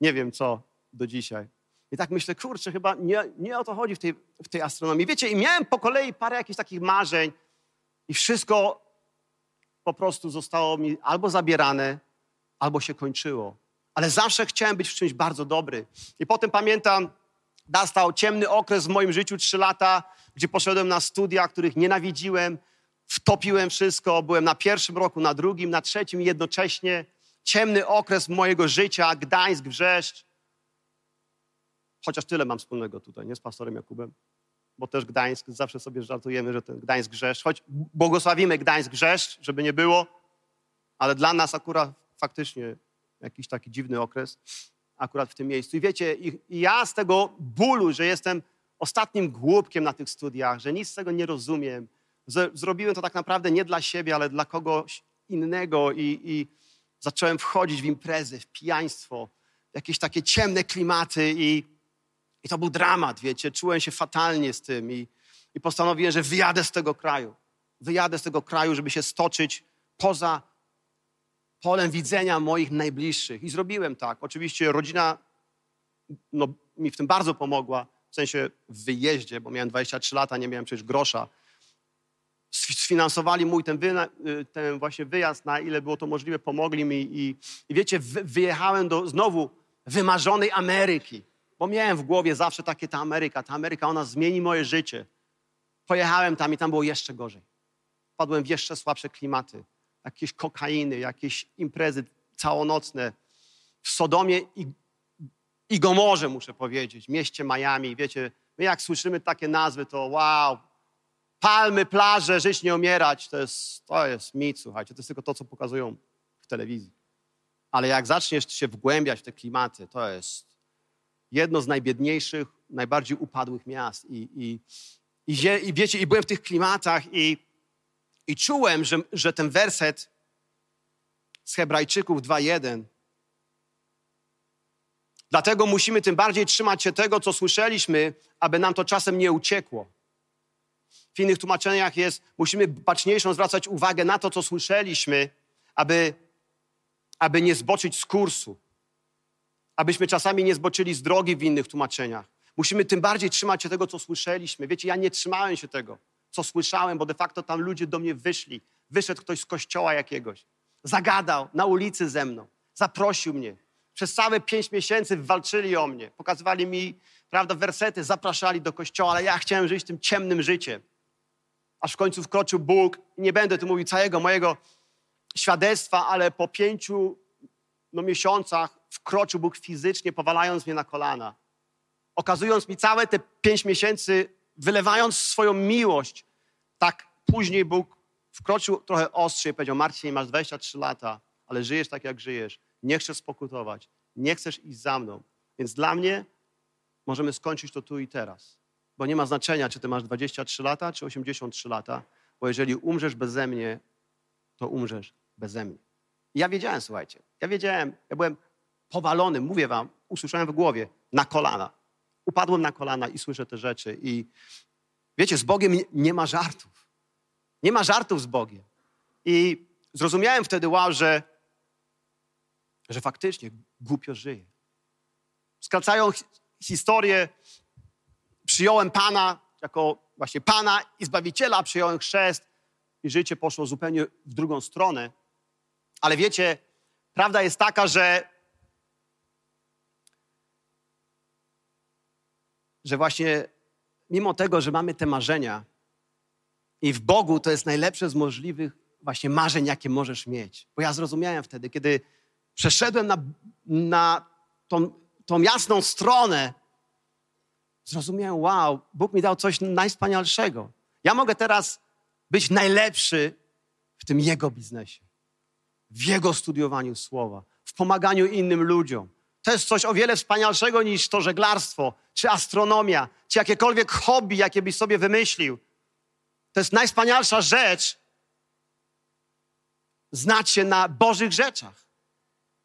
Nie wiem co do dzisiaj. I tak myślę, kurczę, chyba nie, nie o to chodzi w tej, w tej astronomii. Wiecie, i miałem po kolei parę jakichś takich marzeń i wszystko po prostu zostało mi albo zabierane, albo się kończyło. Ale zawsze chciałem być w czymś bardzo dobry. I potem pamiętam, nastał ciemny okres w moim życiu, trzy lata, gdzie poszedłem na studia, których nienawidziłem, wtopiłem wszystko, byłem na pierwszym roku, na drugim, na trzecim jednocześnie. Ciemny okres mojego życia, Gdańsk, Wrzeszcz. Chociaż tyle mam wspólnego tutaj, nie z pastorem Jakubem, bo też Gdańsk, zawsze sobie żartujemy, że ten Gdańsk Grzesz, choć błogosławimy Gdańsk Grzesz, żeby nie było, ale dla nas akurat faktycznie jakiś taki dziwny okres akurat w tym miejscu. I wiecie, i, ja z tego bólu, że jestem ostatnim głupkiem na tych studiach, że nic z tego nie rozumiem, zrobiłem to tak naprawdę nie dla siebie, ale dla kogoś innego i, i zacząłem wchodzić w imprezy, w pijaństwo, w jakieś takie ciemne klimaty i, i to był dramat, wiecie, czułem się fatalnie z tym i, i postanowiłem, że wyjadę z tego kraju. Wyjadę z tego kraju, żeby się stoczyć poza polem widzenia moich najbliższych. I zrobiłem tak. Oczywiście rodzina no, mi w tym bardzo pomogła, w sensie w wyjeździe, bo miałem 23 lata, nie miałem przecież grosza. Sfinansowali mój ten, y, ten właśnie wyjazd, na ile było to możliwe, pomogli mi i, i wiecie, wyjechałem do znowu wymarzonej Ameryki, bo miałem w głowie zawsze takie ta Ameryka, ta Ameryka, ona zmieni moje życie. Pojechałem tam i tam było jeszcze gorzej. Padłem w jeszcze słabsze klimaty jakieś kokainy, jakieś imprezy całonocne w Sodomie i, i Gomorze, muszę powiedzieć, mieście Miami. Wiecie, my jak słyszymy takie nazwy, to wow, palmy, plaże, żyć, nie umierać, to jest, to jest mit, słuchajcie, to jest tylko to, co pokazują w telewizji. Ale jak zaczniesz się wgłębiać w te klimaty, to jest jedno z najbiedniejszych, najbardziej upadłych miast. I, i, i, i wiecie, i byłem w tych klimatach i i czułem, że, że ten werset z Hebrajczyków 2:1 Dlatego musimy tym bardziej trzymać się tego, co słyszeliśmy, aby nam to czasem nie uciekło. W innych tłumaczeniach jest, musimy baczniejszą zwracać uwagę na to, co słyszeliśmy, aby, aby nie zboczyć z kursu. Abyśmy czasami nie zboczyli z drogi w innych tłumaczeniach. Musimy tym bardziej trzymać się tego, co słyszeliśmy. Wiecie, ja nie trzymałem się tego co słyszałem, bo de facto tam ludzie do mnie wyszli. Wyszedł ktoś z kościoła jakiegoś, zagadał na ulicy ze mną, zaprosił mnie. Przez całe pięć miesięcy walczyli o mnie, pokazywali mi, prawda, wersety, zapraszali do kościoła, ale ja chciałem żyć tym ciemnym życiem. Aż w końcu wkroczył Bóg nie będę tu mówił całego mojego świadectwa, ale po pięciu no, miesiącach wkroczył Bóg fizycznie, powalając mnie na kolana. Okazując mi całe te pięć miesięcy wylewając swoją miłość, tak później Bóg wkroczył trochę ostrzej i powiedział, Marcin, masz 23 lata, ale żyjesz tak, jak żyjesz. Nie chcesz spokutować. Nie chcesz iść za mną. Więc dla mnie możemy skończyć to tu i teraz. Bo nie ma znaczenia, czy ty masz 23 lata, czy 83 lata, bo jeżeli umrzesz beze mnie, to umrzesz beze mnie. I ja wiedziałem, słuchajcie, ja wiedziałem, ja byłem powalony, mówię wam, usłyszałem w głowie, na kolana upadłem na kolana i słyszę te rzeczy. I wiecie, z Bogiem nie ma żartów. Nie ma żartów z Bogiem. I zrozumiałem wtedy, wow, że, że faktycznie głupio żyję. Skracając historię, przyjąłem Pana jako właśnie Pana i Zbawiciela, przyjąłem chrzest i życie poszło zupełnie w drugą stronę. Ale wiecie, prawda jest taka, że że właśnie mimo tego, że mamy te marzenia i w Bogu to jest najlepsze z możliwych właśnie marzeń, jakie możesz mieć. Bo ja zrozumiałem wtedy, kiedy przeszedłem na, na tą, tą jasną stronę, zrozumiałem, wow, Bóg mi dał coś najwspanialszego. Ja mogę teraz być najlepszy w tym Jego biznesie, w Jego studiowaniu słowa, w pomaganiu innym ludziom. To jest coś o wiele wspanialszego niż to żeglarstwo, czy astronomia, czy jakiekolwiek hobby, jakie byś sobie wymyślił. To jest najwspanialsza rzecz, znać się na Bożych rzeczach.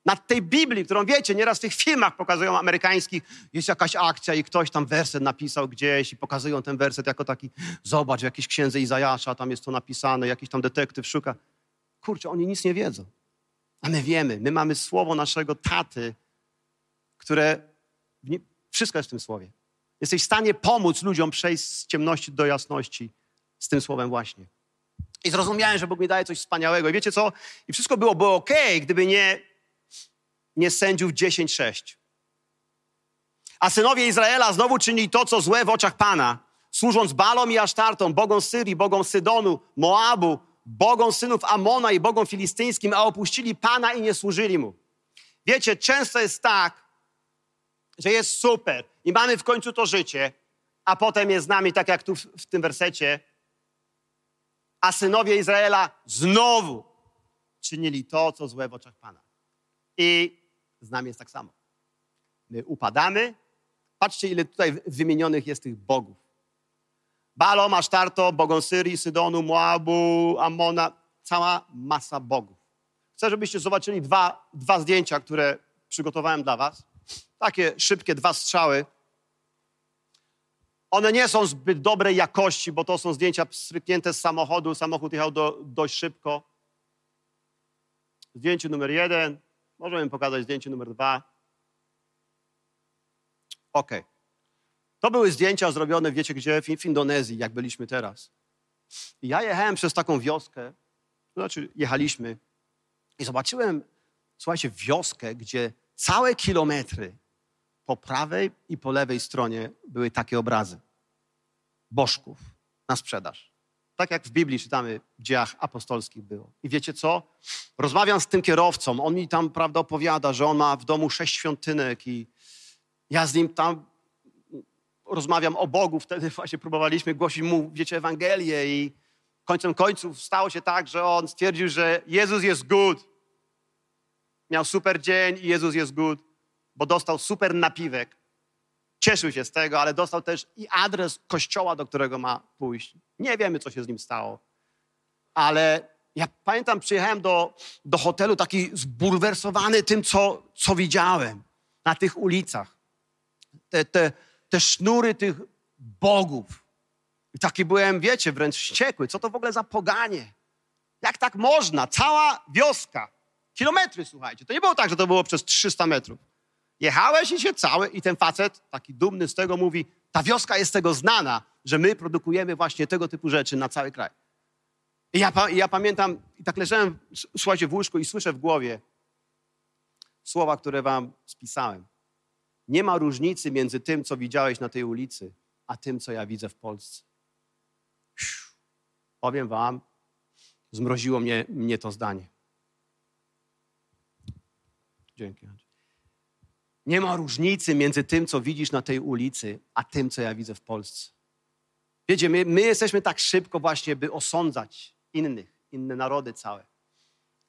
Na tej Biblii, którą wiecie, nieraz w tych filmach pokazują amerykańskich, jest jakaś akcja i ktoś tam werset napisał gdzieś i pokazują ten werset jako taki, zobacz, w jakiejś księdze Izajasza, tam jest to napisane, jakiś tam detektyw szuka. Kurczę, oni nic nie wiedzą. A my wiemy, my mamy słowo naszego taty, które, wszystko jest w tym słowie. Jesteś w stanie pomóc ludziom przejść z ciemności do jasności z tym słowem właśnie. I zrozumiałem, że Bóg mi daje coś wspaniałego. I wiecie co? I wszystko byłoby ok, gdyby nie, nie sędziów 10-6. A synowie Izraela znowu czynili to, co złe w oczach Pana, służąc Balom i Asztartom, bogom Syrii, bogom Sydonu, Moabu, bogom synów Amona i bogom filistyńskim, a opuścili Pana i nie służyli Mu. Wiecie, często jest tak, że jest super i mamy w końcu to życie, a potem jest z nami, tak jak tu w, w tym wersecie, a synowie Izraela znowu czynili to, co złe w oczach Pana. I z nami jest tak samo. My upadamy. Patrzcie, ile tutaj wymienionych jest tych bogów. Balom, Asztarto, bogom Syrii, Sydonu, Moabu, Amona, cała masa bogów. Chcę, żebyście zobaczyli dwa, dwa zdjęcia, które przygotowałem dla was. Takie szybkie dwa strzały. One nie są zbyt dobrej jakości, bo to są zdjęcia stryknięte z samochodu. Samochód jechał do, dość szybko. Zdjęcie numer jeden. Możemy pokazać zdjęcie numer dwa. Ok. To były zdjęcia zrobione, wiecie gdzie? W, w Indonezji, jak byliśmy teraz. I ja jechałem przez taką wioskę, to znaczy jechaliśmy i zobaczyłem, słuchajcie, wioskę, gdzie całe kilometry po prawej i po lewej stronie były takie obrazy bożków na sprzedaż. Tak jak w Biblii czytamy w dziejach apostolskich było. I wiecie co? Rozmawiam z tym kierowcą, on mi tam, prawda, opowiada, że on ma w domu sześć świątynek i ja z nim tam rozmawiam o Bogu. Wtedy właśnie próbowaliśmy głosić mu, wiecie, Ewangelię i końcem końców stało się tak, że on stwierdził, że Jezus jest good. Miał super dzień i Jezus jest good, bo dostał super napiwek cieszył się z tego, ale dostał też i adres kościoła, do którego ma pójść. Nie wiemy, co się z nim stało. Ale ja pamiętam, przyjechałem do, do hotelu taki zbulwersowany tym, co, co widziałem na tych ulicach. Te, te, te sznury tych bogów. I taki byłem, wiecie, wręcz wściekły. Co to w ogóle za poganie? Jak tak można? Cała wioska. Kilometry, słuchajcie. To nie było tak, że to było przez 300 metrów. Jechałeś i się cały, i ten facet, taki dumny z tego, mówi: Ta wioska jest tego znana, że my produkujemy właśnie tego typu rzeczy na cały kraj. I ja, ja pamiętam, i tak leżałem, słuchajcie, w łóżku i słyszę w głowie słowa, które wam spisałem. Nie ma różnicy między tym, co widziałeś na tej ulicy, a tym, co ja widzę w Polsce. Powiem wam, zmroziło mnie, mnie to zdanie. Dzięki. Nie ma różnicy między tym, co widzisz na tej ulicy, a tym, co ja widzę w Polsce. Wiecie, my, my jesteśmy tak szybko właśnie, by osądzać innych, inne narody całe.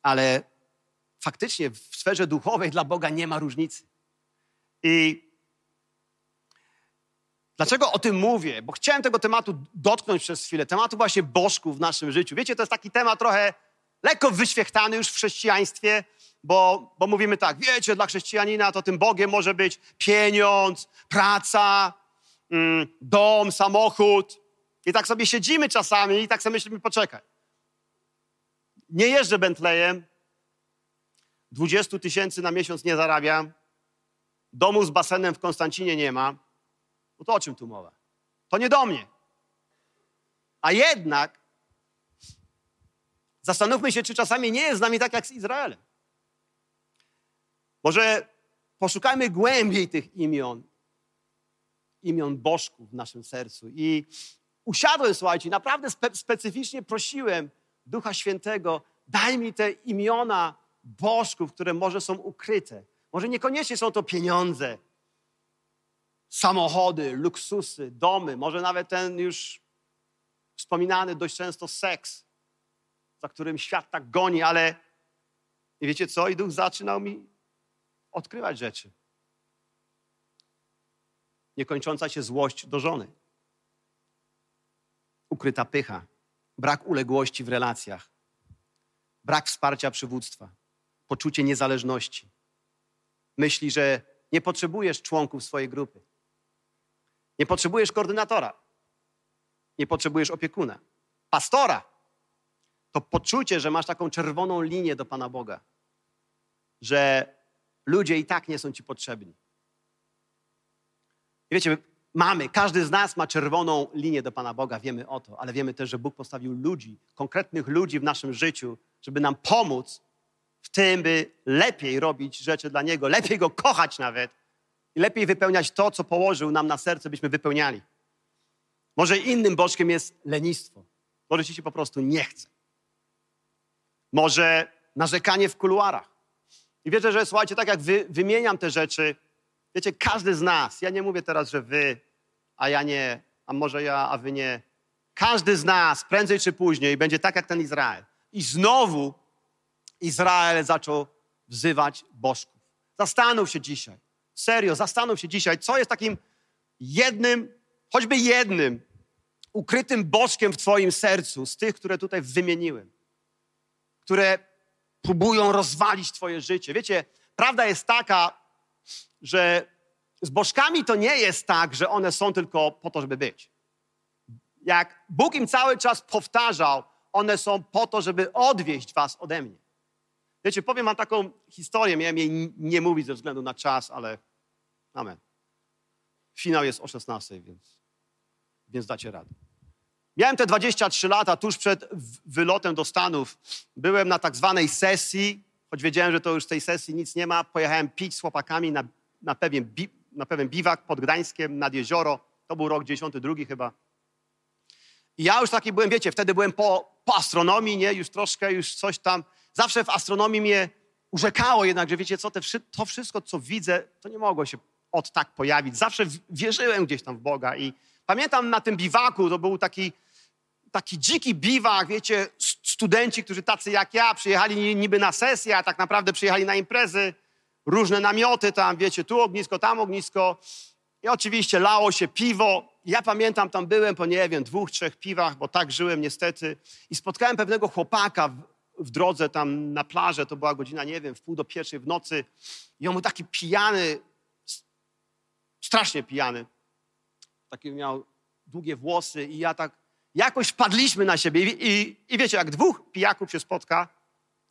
Ale faktycznie w sferze duchowej dla Boga nie ma różnicy. I dlaczego o tym mówię? Bo chciałem tego tematu dotknąć przez chwilę. Tematu właśnie bożków w naszym życiu. Wiecie, to jest taki temat trochę lekko wyświechtany już w chrześcijaństwie, bo, bo mówimy tak, wiecie, dla chrześcijanina to tym Bogiem może być pieniądz, praca, mm, dom, samochód. I tak sobie siedzimy czasami i tak sobie myślimy, poczekaj. Nie jeżdżę Bentleyem, 20 tysięcy na miesiąc nie zarabiam, domu z basenem w Konstancinie nie ma. No to o czym tu mowa? To nie do mnie. A jednak zastanówmy się, czy czasami nie jest z nami tak jak z Izraelem. Może poszukajmy głębiej tych imion, imion bożków w naszym sercu. I usiadłem, słuchajcie, naprawdę spe specyficznie prosiłem Ducha Świętego, daj mi te imiona bożków, które może są ukryte. Może niekoniecznie są to pieniądze, samochody, luksusy, domy, może nawet ten już wspominany dość często seks, za którym świat tak goni, ale i wiecie co? I Duch zaczynał mi odkrywać rzeczy. Niekończąca się złość do żony. Ukryta pycha. Brak uległości w relacjach. Brak wsparcia przywództwa. Poczucie niezależności. Myśli, że nie potrzebujesz członków swojej grupy. Nie potrzebujesz koordynatora. Nie potrzebujesz opiekuna. Pastora. To poczucie, że masz taką czerwoną linię do Pana Boga. Że ludzie i tak nie są ci potrzebni. I wiecie, mamy, każdy z nas ma czerwoną linię do Pana Boga, wiemy o to, ale wiemy też, że Bóg postawił ludzi, konkretnych ludzi w naszym życiu, żeby nam pomóc w tym, by lepiej robić rzeczy dla Niego, lepiej Go kochać nawet i lepiej wypełniać to, co położył nam na serce, byśmy wypełniali. Może innym bożkiem jest lenistwo. Może ci się po prostu nie chce. Może narzekanie w kuluarach. I wiecie, że słuchajcie, tak jak wy, wymieniam te rzeczy, wiecie, każdy z nas, ja nie mówię teraz, że wy, a ja nie, a może ja, a wy nie. Każdy z nas prędzej czy później będzie tak jak ten Izrael. I znowu Izrael zaczął wzywać bożków. Zastanów się dzisiaj, serio, zastanów się dzisiaj, co jest takim jednym, choćby jednym, ukrytym bożkiem w Twoim sercu z tych, które tutaj wymieniłem, które próbują rozwalić Twoje życie. Wiecie, prawda jest taka, że z bożkami to nie jest tak, że one są tylko po to, żeby być. Jak Bóg im cały czas powtarzał, one są po to, żeby odwieść Was ode mnie. Wiecie, powiem wam taką historię, miałem jej nie mówić ze względu na czas, ale amen. Finał jest o 16, więc, więc dacie radę. Miałem te 23 lata, tuż przed wylotem do Stanów. Byłem na tak zwanej sesji, choć wiedziałem, że to już z tej sesji nic nie ma. Pojechałem pić z chłopakami na, na, pewien, bi, na pewien biwak pod Gdańskiem, nad jezioro. To był rok 92 chyba. I ja już taki byłem, wiecie, wtedy byłem po, po astronomii, nie? Już troszkę, już coś tam. Zawsze w astronomii mnie urzekało jednak, że wiecie co, te, to wszystko, co widzę, to nie mogło się od tak pojawić. Zawsze wierzyłem gdzieś tam w Boga i pamiętam na tym biwaku, to był taki taki dziki biwak, wiecie, studenci, którzy tacy jak ja, przyjechali niby na sesję, a tak naprawdę przyjechali na imprezy, różne namioty tam, wiecie, tu ognisko, tam ognisko. I oczywiście lało się piwo. Ja pamiętam, tam byłem po, nie wiem, dwóch, trzech piwach, bo tak żyłem niestety. I spotkałem pewnego chłopaka w, w drodze tam na plażę, to była godzina, nie wiem, w pół do pierwszej w nocy. I on był taki pijany, strasznie pijany. Taki miał długie włosy i ja tak jakoś wpadliśmy na siebie i, i, i wiecie, jak dwóch pijaków się spotka,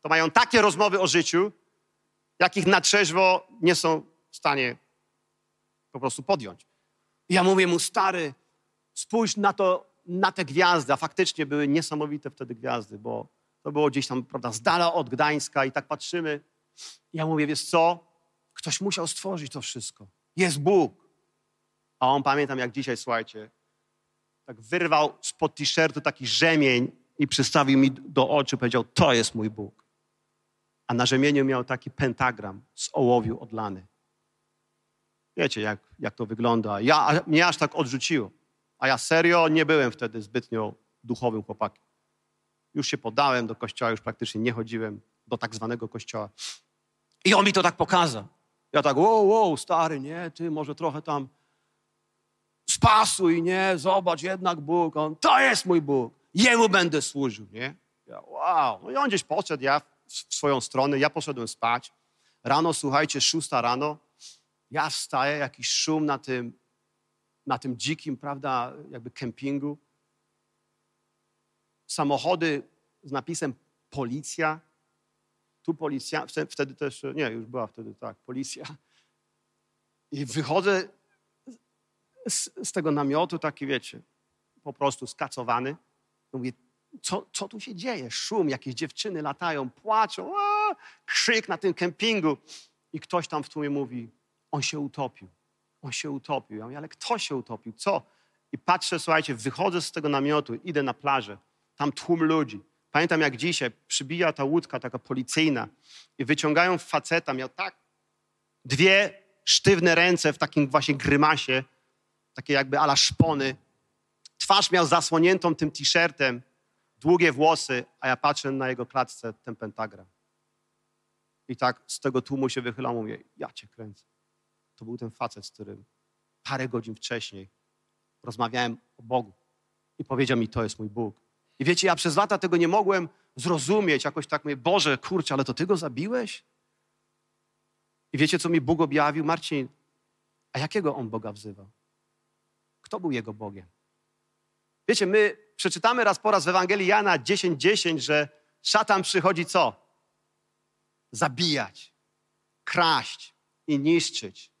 to mają takie rozmowy o życiu, jakich na trzeźwo nie są w stanie po prostu podjąć. I ja mówię mu, stary, spójrz na to, na te gwiazdy, a faktycznie były niesamowite wtedy gwiazdy, bo to było gdzieś tam, prawda, z dala od Gdańska i tak patrzymy. I ja mówię, wiesz co, ktoś musiał stworzyć to wszystko. Jest Bóg. A on, pamiętam jak dzisiaj, słuchajcie, tak wyrwał spod t-shirtu taki rzemień i przystawił mi do oczu, powiedział, to jest mój Bóg. A na rzemieniu miał taki pentagram z ołowiu odlany. Wiecie, jak, jak to wygląda. Ja, mnie aż tak odrzuciło. A ja serio nie byłem wtedy zbytnio duchowym chłopakiem. Już się podałem do kościoła, już praktycznie nie chodziłem do tak zwanego kościoła. I on mi to tak pokazał. Ja tak, wow, wow, stary, nie, ty może trochę tam spasuj, nie, zobacz, jednak Bóg, on, to jest mój Bóg, Jemu będę służył, nie? Ja, wow, no i on gdzieś poszedł, ja w swoją stronę, ja poszedłem spać. Rano, słuchajcie, szósta rano, ja wstaję, jakiś szum na tym, na tym dzikim, prawda, jakby kempingu. Samochody z napisem policja. Tu policja, wtedy też, nie, już była wtedy, tak, policja. I wychodzę z, z tego namiotu, taki wiecie, po prostu skacowany. Mówię, co, co tu się dzieje? Szum, jakieś dziewczyny latają, płaczą, krzyk na tym kempingu. I ktoś tam w tłumie mówi, on się utopił. On się utopił. Ja mówię, ale kto się utopił? Co? I patrzę, słuchajcie, wychodzę z tego namiotu, idę na plażę. Tam tłum ludzi. Pamiętam jak dzisiaj przybija ta łódka taka policyjna i wyciągają faceta, miał tak dwie sztywne ręce w takim właśnie grymasie, takie jakby ala szpony. Twarz miał zasłoniętą tym t-shirtem, długie włosy, a ja patrzę na jego klatce ten pentagram. I tak z tego tłumu się wychylam, mówię, ja cię kręcę. To był ten facet, z którym parę godzin wcześniej rozmawiałem o Bogu. I powiedział mi, to jest mój Bóg. I wiecie, ja przez lata tego nie mogłem zrozumieć. Jakoś tak mówię, Boże, kurczę, ale to Ty go zabiłeś? I wiecie, co mi Bóg objawił? Marcin, a jakiego On Boga wzywał? Kto był Jego Bogiem? Wiecie, my przeczytamy raz po raz w Ewangelii Jana 10:10, 10, że szatan przychodzi co? Zabijać, kraść i niszczyć.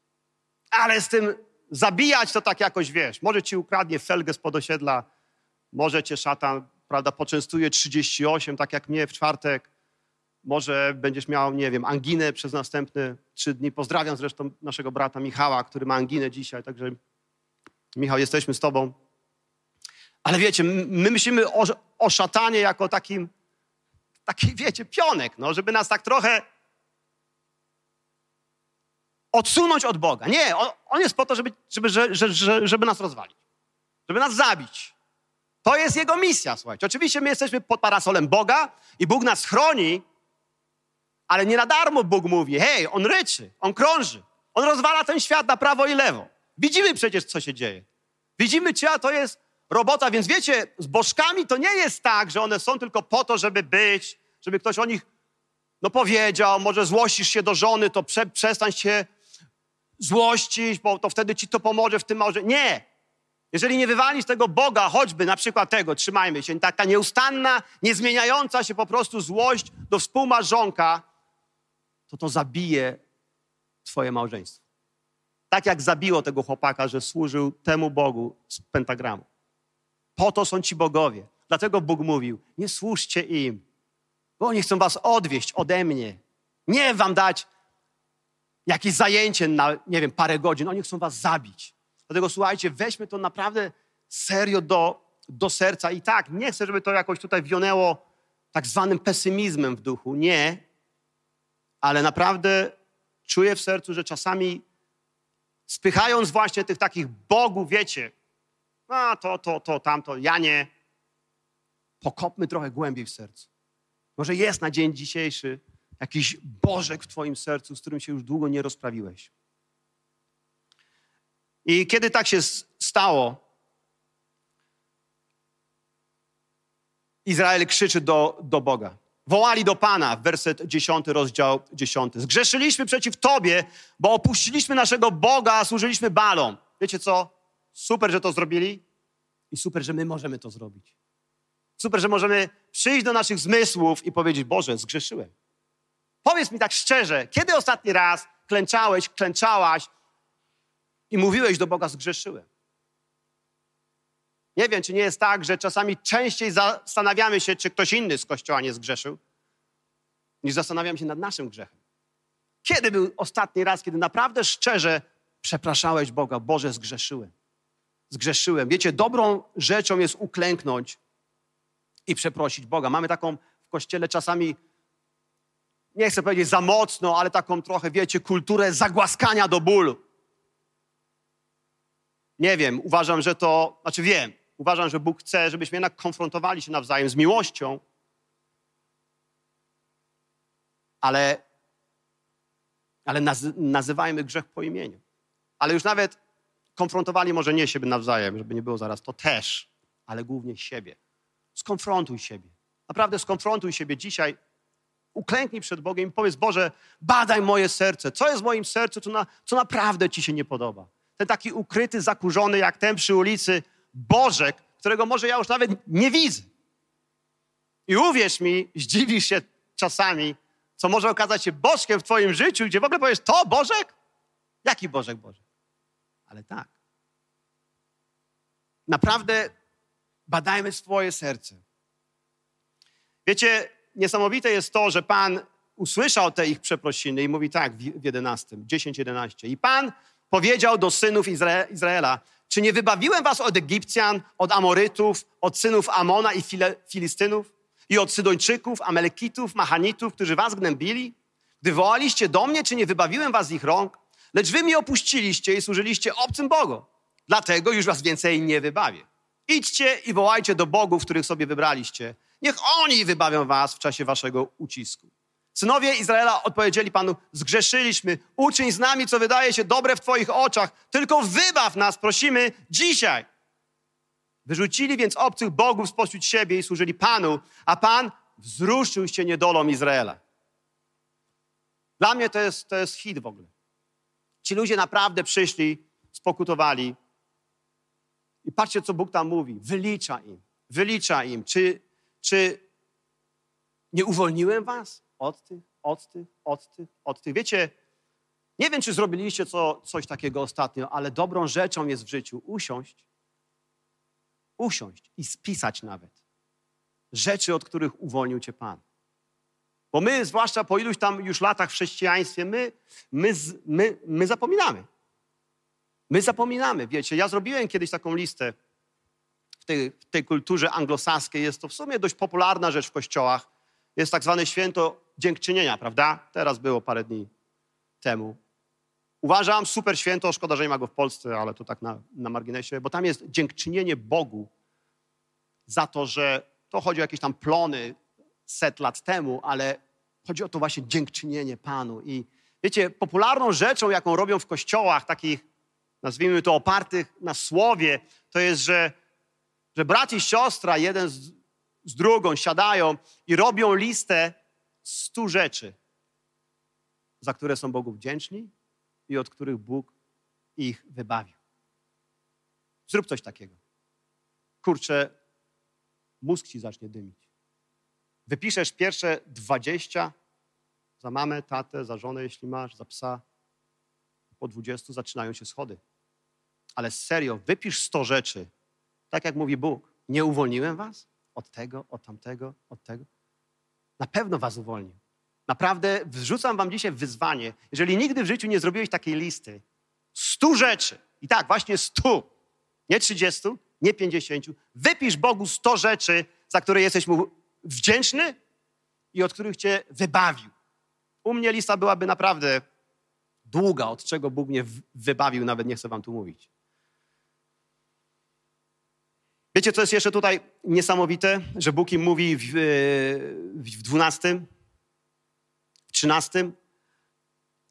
Ale z tym zabijać to tak jakoś, wiesz, może ci ukradnie felgę z osiedla, może cię szatan, prawda, poczęstuje 38, tak jak mnie w czwartek, może będziesz miał, nie wiem, anginę przez następne trzy dni. Pozdrawiam zresztą naszego brata Michała, który ma anginę dzisiaj, także Michał, jesteśmy z tobą. Ale wiecie, my myślimy o, o szatanie jako takim, taki, wiecie, pionek, no, żeby nas tak trochę odsunąć od Boga. Nie, on, on jest po to, żeby, żeby, żeby, żeby nas rozwalić, żeby nas zabić. To jest jego misja, słuchajcie. Oczywiście my jesteśmy pod parasolem Boga i Bóg nas chroni, ale nie na darmo Bóg mówi, hej, on ryczy, on krąży, on rozwala ten świat na prawo i lewo. Widzimy przecież, co się dzieje. Widzimy, czyja to jest robota, więc wiecie, z bożkami to nie jest tak, że one są tylko po to, żeby być, żeby ktoś o nich no powiedział, może złościsz się do żony, to prze, przestań się złościć, bo to wtedy ci to pomoże w tym małże. Nie. Jeżeli nie wywalisz tego Boga, choćby na przykład tego, trzymajmy się, taka nieustanna, niezmieniająca się po prostu złość do współmarzonka, to to zabije twoje małżeństwo. Tak jak zabiło tego chłopaka, że służył temu Bogu z pentagramu. Po to są ci bogowie. Dlatego Bóg mówił, nie służcie im, bo oni chcą was odwieść ode mnie. Nie wam dać jakieś zajęcie na, nie wiem, parę godzin. Oni chcą was zabić. Dlatego słuchajcie, weźmy to naprawdę serio do, do serca. I tak, nie chcę, żeby to jakoś tutaj wionęło tak zwanym pesymizmem w duchu. Nie. Ale naprawdę czuję w sercu, że czasami spychając właśnie tych takich bogów, wiecie, a to, to, to, tamto, ja nie, pokopmy trochę głębiej w sercu. Może jest na dzień dzisiejszy jakiś Bożek w Twoim sercu, z którym się już długo nie rozprawiłeś. I kiedy tak się stało, Izrael krzyczy do, do Boga. Wołali do Pana, werset 10, rozdział 10. Zgrzeszyliśmy przeciw Tobie, bo opuściliśmy naszego Boga, a służyliśmy balom. Wiecie co? Super, że to zrobili i super, że my możemy to zrobić. Super, że możemy przyjść do naszych zmysłów i powiedzieć, Boże, zgrzeszyłem. Powiedz mi tak szczerze, kiedy ostatni raz klęczałeś, klęczałaś i mówiłeś do Boga, zgrzeszyłem? Nie wiem, czy nie jest tak, że czasami częściej zastanawiamy się, czy ktoś inny z Kościoła nie zgrzeszył, niż zastanawiamy się nad naszym grzechem. Kiedy był ostatni raz, kiedy naprawdę szczerze przepraszałeś Boga, Boże, zgrzeszyłem? Zgrzeszyłem. Wiecie, dobrą rzeczą jest uklęknąć i przeprosić Boga. Mamy taką w Kościele czasami nie chcę powiedzieć za mocno, ale taką trochę, wiecie, kulturę zagłaskania do bólu. Nie wiem, uważam, że to, znaczy wiem, uważam, że Bóg chce, żebyśmy jednak konfrontowali się nawzajem z miłością, ale, ale naz, nazywajmy grzech po imieniu. Ale już nawet konfrontowali może nie siebie nawzajem, żeby nie było zaraz, to też, ale głównie siebie. Skonfrontuj siebie. Naprawdę skonfrontuj siebie dzisiaj uklęknij przed Bogiem i powiedz, Boże, badaj moje serce. Co jest w moim sercu, co, na, co naprawdę Ci się nie podoba? Ten taki ukryty, zakurzony, jak ten przy ulicy Bożek, którego może ja już nawet nie widzę. I uwierz mi, zdziwisz się czasami, co może okazać się Bożkiem w Twoim życiu, gdzie w ogóle powiesz, to Bożek? Jaki Bożek Bożek? Ale tak. Naprawdę badajmy swoje serce. Wiecie, niesamowite jest to, że Pan usłyszał te ich przeprosiny i mówi tak w 11, 10, 11. I Pan powiedział do synów Izra Izraela, czy nie wybawiłem was od Egipcjan, od Amorytów, od synów Amona i File Filistynów? i od Sydończyków, Amelekitów, Machanitów, którzy was gnębili? Gdy wołaliście do mnie, czy nie wybawiłem was z ich rąk? Lecz wy mnie opuściliście i służyliście obcym Bogom. Dlatego już was więcej nie wybawię. Idźcie i wołajcie do bogów, których sobie wybraliście. Niech oni wybawią was w czasie waszego ucisku. Synowie Izraela odpowiedzieli Panu, zgrzeszyliśmy, uczyń z nami, co wydaje się dobre w Twoich oczach, tylko wybaw nas, prosimy, dzisiaj. Wyrzucili więc obcych bogów spośród siebie i służyli Panu, a Pan wzruszył się niedolą Izraela. Dla mnie to jest, to jest hit w ogóle. Ci ludzie naprawdę przyszli, spokutowali. I patrzcie, co Bóg tam mówi. Wylicza im, wylicza im. Czy, czy nie uwolniłem was od tych, od tych, od tych, od tych? Wiecie, nie wiem, czy zrobiliście co, coś takiego ostatnio, ale dobrą rzeczą jest w życiu usiąść, usiąść i spisać nawet rzeczy, od których uwolnił cię Pan. Bo my, zwłaszcza po iluś tam już latach w chrześcijaństwie, my, my, my, my zapominamy. My zapominamy, wiecie. Ja zrobiłem kiedyś taką listę w tej, w tej kulturze anglosaskiej. Jest to w sumie dość popularna rzecz w kościołach. Jest tak zwane święto dziękczynienia, prawda? Teraz było parę dni temu. Uważam, super święto, szkoda, że nie ma go w Polsce, ale to tak na, na marginesie, bo tam jest dziękczynienie Bogu za to, że to chodzi o jakieś tam plony set lat temu, ale chodzi o to właśnie dziękczynienie Panu. I wiecie, popularną rzeczą, jaką robią w kościołach, takich, nazwijmy to, opartych na słowie, to jest, że, że brat i siostra, jeden z, z drugą, siadają i robią listę stu rzeczy, za które są Bogu wdzięczni i od których Bóg ich wybawił. Zrób coś takiego. Kurczę, mózg ci zacznie dymić. Wypiszesz pierwsze dwadzieścia za mamę, tatę, za żonę, jeśli masz, za psa. Po dwudziestu zaczynają się schody. Ale serio, wypisz sto rzeczy, tak jak mówi Bóg. Nie uwolniłem was od tego, od tamtego, od tego. Na pewno was uwolnił. Naprawdę wrzucam wam dzisiaj wyzwanie. Jeżeli nigdy w życiu nie zrobiłeś takiej listy, stu rzeczy, i tak, właśnie stu, nie trzydziestu, nie pięćdziesięciu, wypisz Bogu sto rzeczy, za które jesteś mu wdzięczny i od których cię wybawił. U mnie lista byłaby naprawdę długa, od czego Bóg mnie wybawił, nawet nie chcę wam tu mówić. Wiecie, co jest jeszcze tutaj niesamowite? Że Bóg im mówi w, w 12, w 13.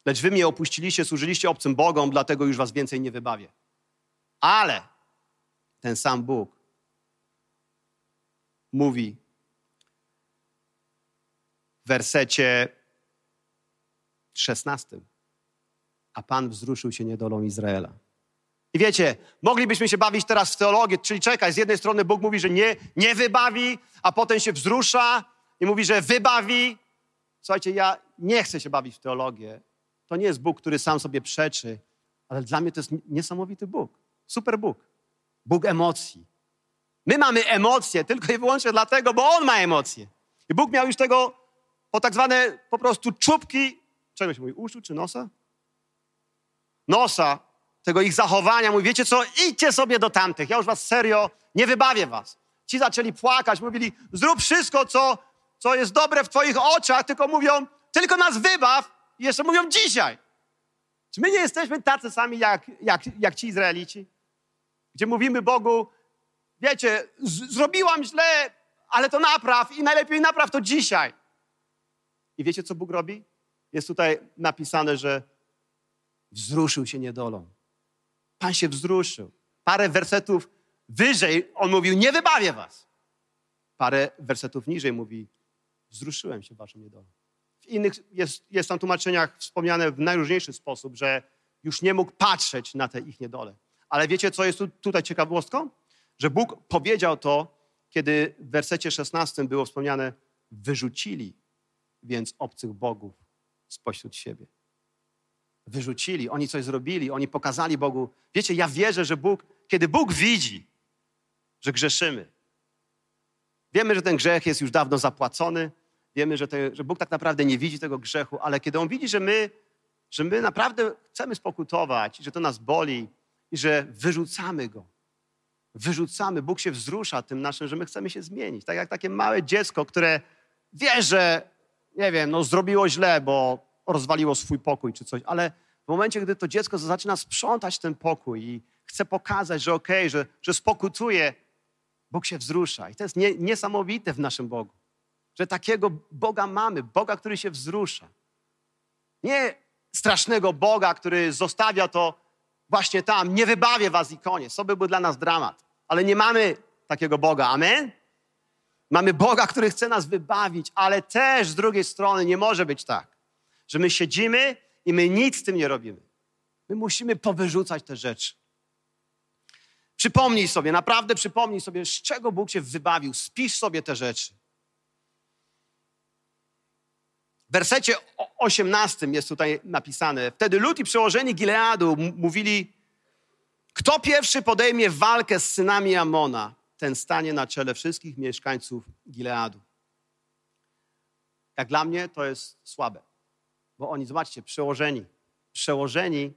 Lecz wy mnie opuściliście, służyliście obcym Bogom, dlatego już was więcej nie wybawię. Ale ten sam Bóg mówi w wersecie 16. A Pan wzruszył się niedolą Izraela. I wiecie, moglibyśmy się bawić teraz w teologię, czyli czekaj, z jednej strony Bóg mówi, że nie, nie wybawi, a potem się wzrusza i mówi, że wybawi. Słuchajcie, ja nie chcę się bawić w teologię. To nie jest Bóg, który sam sobie przeczy, ale dla mnie to jest niesamowity Bóg. Super Bóg. Bóg emocji. My mamy emocje tylko i wyłącznie dlatego, bo On ma emocje. I Bóg miał już tego po tak zwane po prostu czubki, czego się mówi, uszu czy nosa? Nosa, tego ich zachowania. Mówi, wiecie co, idźcie sobie do tamtych, ja już was serio nie wybawię was. Ci zaczęli płakać, mówili, zrób wszystko, co, co jest dobre w twoich oczach, tylko mówią, tylko nas wybaw i jeszcze mówią dzisiaj. Czy my nie jesteśmy tacy sami jak, jak, jak ci Izraelici? Gdzie mówimy Bogu, wiecie, zrobiłam źle, ale to napraw i najlepiej napraw to dzisiaj. I wiecie, co Bóg robi? Jest tutaj napisane, że wzruszył się niedolą. Pan się wzruszył. Parę wersetów wyżej on mówił, nie wybawię was. Parę wersetów niżej mówi, wzruszyłem się waszą niedolą. W innych jest, jest tam tłumaczeniach wspomniane w najróżniejszy sposób, że już nie mógł patrzeć na te ich niedole. Ale wiecie, co jest tu, tutaj ciekawostką? Że Bóg powiedział to, kiedy w wersecie 16 było wspomniane, wyrzucili więc obcych bogów spośród siebie. Wyrzucili, oni coś zrobili, oni pokazali Bogu. Wiecie, ja wierzę, że Bóg, kiedy Bóg widzi, że grzeszymy, wiemy, że ten grzech jest już dawno zapłacony, wiemy, że, te, że Bóg tak naprawdę nie widzi tego grzechu, ale kiedy On widzi, że my, że my naprawdę chcemy spokutować, że to nas boli i że wyrzucamy go, wyrzucamy, Bóg się wzrusza tym naszym, że my chcemy się zmienić. Tak jak takie małe dziecko, które wie, że nie wiem, no zrobiło źle, bo rozwaliło swój pokój czy coś, ale w momencie, gdy to dziecko zaczyna sprzątać ten pokój i chce pokazać, że okej, okay, że, że spokutuje, Bóg się wzrusza. I to jest nie, niesamowite w naszym Bogu, że takiego Boga mamy, Boga, który się wzrusza. Nie strasznego Boga, który zostawia to właśnie tam, nie wybawię was i koniec. To by był dla nas dramat. Ale nie mamy takiego Boga. Amen? Mamy Boga, który chce nas wybawić, ale też z drugiej strony nie może być tak, że my siedzimy i my nic z tym nie robimy. My musimy powyrzucać te rzeczy. Przypomnij sobie, naprawdę przypomnij sobie, z czego Bóg cię wybawił. Spisz sobie te rzeczy. W wersecie 18 jest tutaj napisane: Wtedy lud i przełożeni Gileadu mówili: Kto pierwszy podejmie walkę z synami Amona, ten stanie na czele wszystkich mieszkańców Gileadu. Jak dla mnie to jest słabe, bo oni, zobaczcie, przełożeni, przełożeni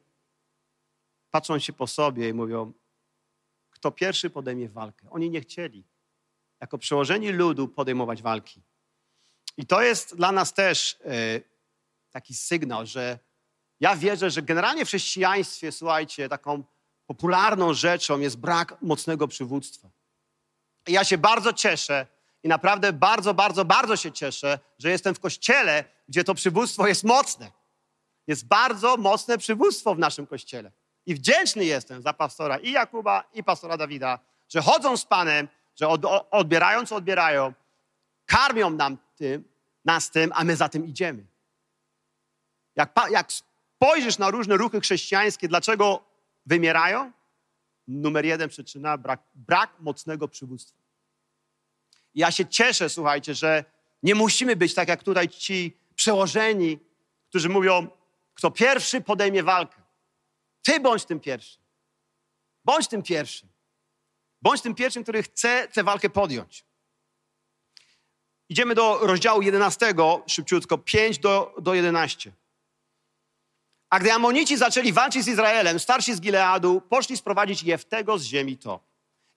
patrzą się po sobie i mówią: Kto pierwszy podejmie walkę? Oni nie chcieli, jako przełożeni ludu, podejmować walki. I to jest dla nas też e, taki sygnał, że ja wierzę, że generalnie w chrześcijaństwie, słuchajcie, taką popularną rzeczą jest brak mocnego przywództwa. I ja się bardzo cieszę i naprawdę bardzo, bardzo, bardzo się cieszę, że jestem w kościele, gdzie to przywództwo jest mocne. Jest bardzo mocne przywództwo w naszym kościele. I wdzięczny jestem za pastora i Jakuba, i pastora Dawida, że chodzą z Panem, że od, odbierają, co odbierają, karmią nam tym, nas tym, a my za tym idziemy. Jak, jak spojrzysz na różne ruchy chrześcijańskie, dlaczego wymierają? Numer jeden przyczyna, brak, brak mocnego przywództwa. ja się cieszę, słuchajcie, że nie musimy być tak jak tutaj ci przełożeni, którzy mówią, kto pierwszy podejmie walkę. Ty bądź tym pierwszym. Bądź tym pierwszym. Bądź tym pierwszym, który chce tę walkę podjąć. Idziemy do rozdziału 11, szybciutko, 5 do, do 11. A gdy Amonici zaczęli walczyć z Izraelem, starsi z Gileadu poszli sprowadzić Jeftego z ziemi to.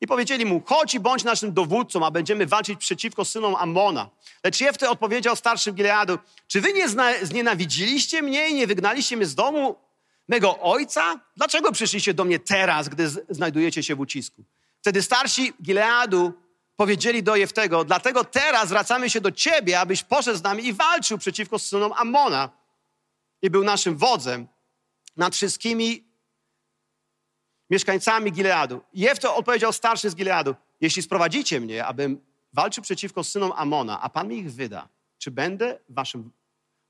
I powiedzieli mu, chodź i bądź naszym dowódcą, a będziemy walczyć przeciwko synom Amona. Lecz Jefte odpowiedział starszym Gileadu, czy wy nie znienawidziliście mnie i nie wygnaliście mnie z domu mego ojca? Dlaczego przyszliście do mnie teraz, gdy znajdujecie się w ucisku? Wtedy starsi Gileadu powiedzieli do Jeftego, dlatego teraz zwracamy się do ciebie, abyś poszedł z nami i walczył przeciwko synom Amona i był naszym wodzem nad wszystkimi mieszkańcami Gileadu. Jefto odpowiedział starszy z Gileadu, jeśli sprowadzicie mnie, abym walczył przeciwko synom Amona, a Pan mi ich wyda, czy będę waszym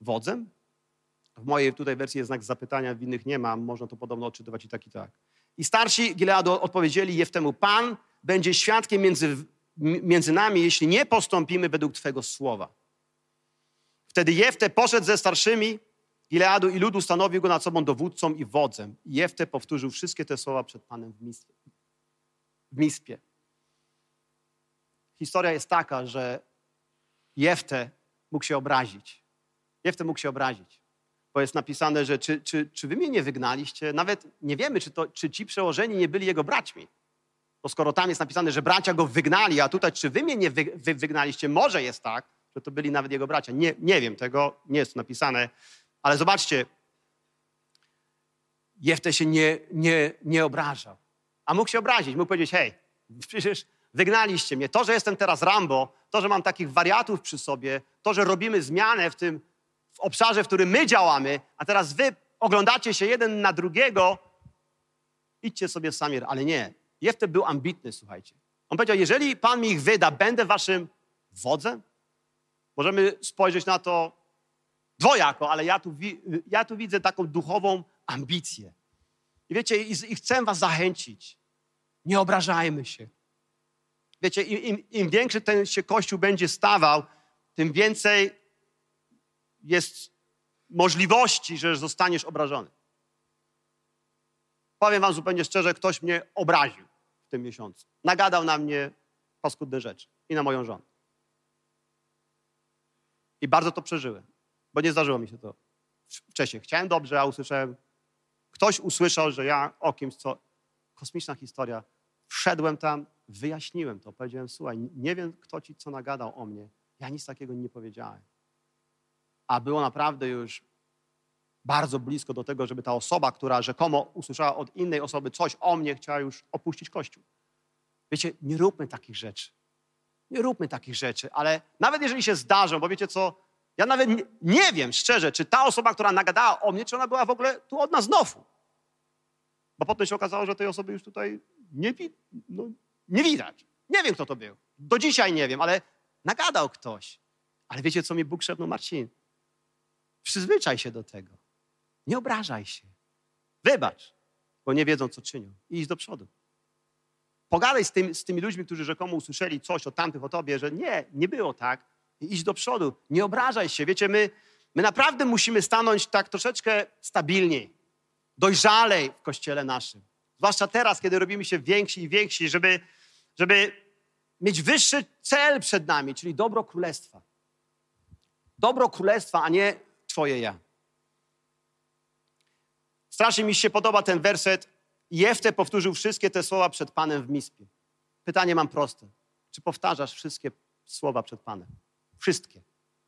wodzem? W mojej tutaj wersji jest znak zapytania, w innych nie ma, można to podobno odczytywać i tak i tak. I starsi Gileadu odpowiedzieli Jeftemu, Pan będzie świadkiem między, między nami, jeśli nie postąpimy według Twego słowa. Wtedy Jefte poszedł ze starszymi Gileadu i ludu stanowił go nad sobą dowódcą i wodzem. I Jefte powtórzył wszystkie te słowa przed Panem w Mispie. W Mispie. Historia jest taka, że Jefte mógł się obrazić. Jefte mógł się obrazić, bo jest napisane, że czy, czy, czy wy mnie nie wygnaliście? Nawet nie wiemy, czy, to, czy ci przełożeni nie byli jego braćmi. Bo skoro tam jest napisane, że bracia go wygnali, a tutaj czy wy mnie nie wy, wy, wygnaliście? Może jest tak, że to byli nawet jego bracia. Nie, nie wiem tego, nie jest napisane. Ale zobaczcie, Jefte się nie, nie, nie obrażał. A mógł się obrazić, mógł powiedzieć, hej, przecież wygnaliście mnie. To, że jestem teraz Rambo, to, że mam takich wariatów przy sobie, to, że robimy zmianę w tym w obszarze, w którym my działamy, a teraz wy oglądacie się jeden na drugiego, idźcie sobie sami. Ale nie, Jefte był ambitny, słuchajcie. On powiedział, jeżeli Pan mi ich wyda, będę waszym wodzem? Możemy spojrzeć na to dwojako, ale ja tu, ja tu widzę taką duchową ambicję. I wiecie, i, i chcę was zachęcić. Nie obrażajmy się. Wiecie, im, im, im większy ten się Kościół będzie stawał, tym więcej jest możliwości, że zostaniesz obrażony. Powiem wam zupełnie szczerze, ktoś mnie obraził w tym miesiącu. Nagadał na mnie paskudne rzeczy i na moją żonę. I bardzo to przeżyłem bo nie zdarzyło mi się to wcześniej. Chciałem dobrze, a usłyszałem, ktoś usłyszał, że ja o kimś, co kosmiczna historia, Wszedłem tam, wyjaśniłem to, powiedziałem, słuchaj, nie wiem, kto ci co nagadał o mnie. Ja nic takiego nie powiedziałem. A było naprawdę już bardzo blisko do tego, żeby ta osoba, która rzekomo usłyszała od innej osoby coś o mnie, chciała już opuścić Kościół. Wiecie, nie róbmy takich rzeczy. Nie róbmy takich rzeczy, ale nawet jeżeli się zdarzą, bo wiecie co, ja nawet nie, wiem szczerze, czy ta osoba, która nagadała o mnie, czy ona była w ogóle tu od nas znowu. Bo potem się okazało, że tej osoby już tutaj nie, no, nie widać. Nie wiem, kto to był. Do dzisiaj nie wiem, ale nagadał ktoś. Ale wiecie, co mi Bóg szepnął? Marcin, przyzwyczaj się do tego. Nie obrażaj się. Wybacz, bo nie wiedzą, co czynią. I idź do przodu. Pogadaj z, tym, z tymi ludźmi, którzy rzekomo usłyszeli coś o tamtych, o tobie, że nie, nie było tak. I idź do przodu. Nie obrażaj się. Wiecie, my, my naprawdę musimy stanąć tak troszeczkę stabilniej, dojrzalej w kościele naszym. Zwłaszcza teraz, kiedy robimy się więksi i więksi, żeby, żeby mieć wyższy cel przed nami, czyli dobro królestwa. Dobro królestwa, a nie Twoje ja. Strasznie mi się podoba ten werset. Jefte powtórzył wszystkie te słowa przed Panem w Mispie. Pytanie mam proste. Czy powtarzasz wszystkie słowa przed Panem? Wszystkie.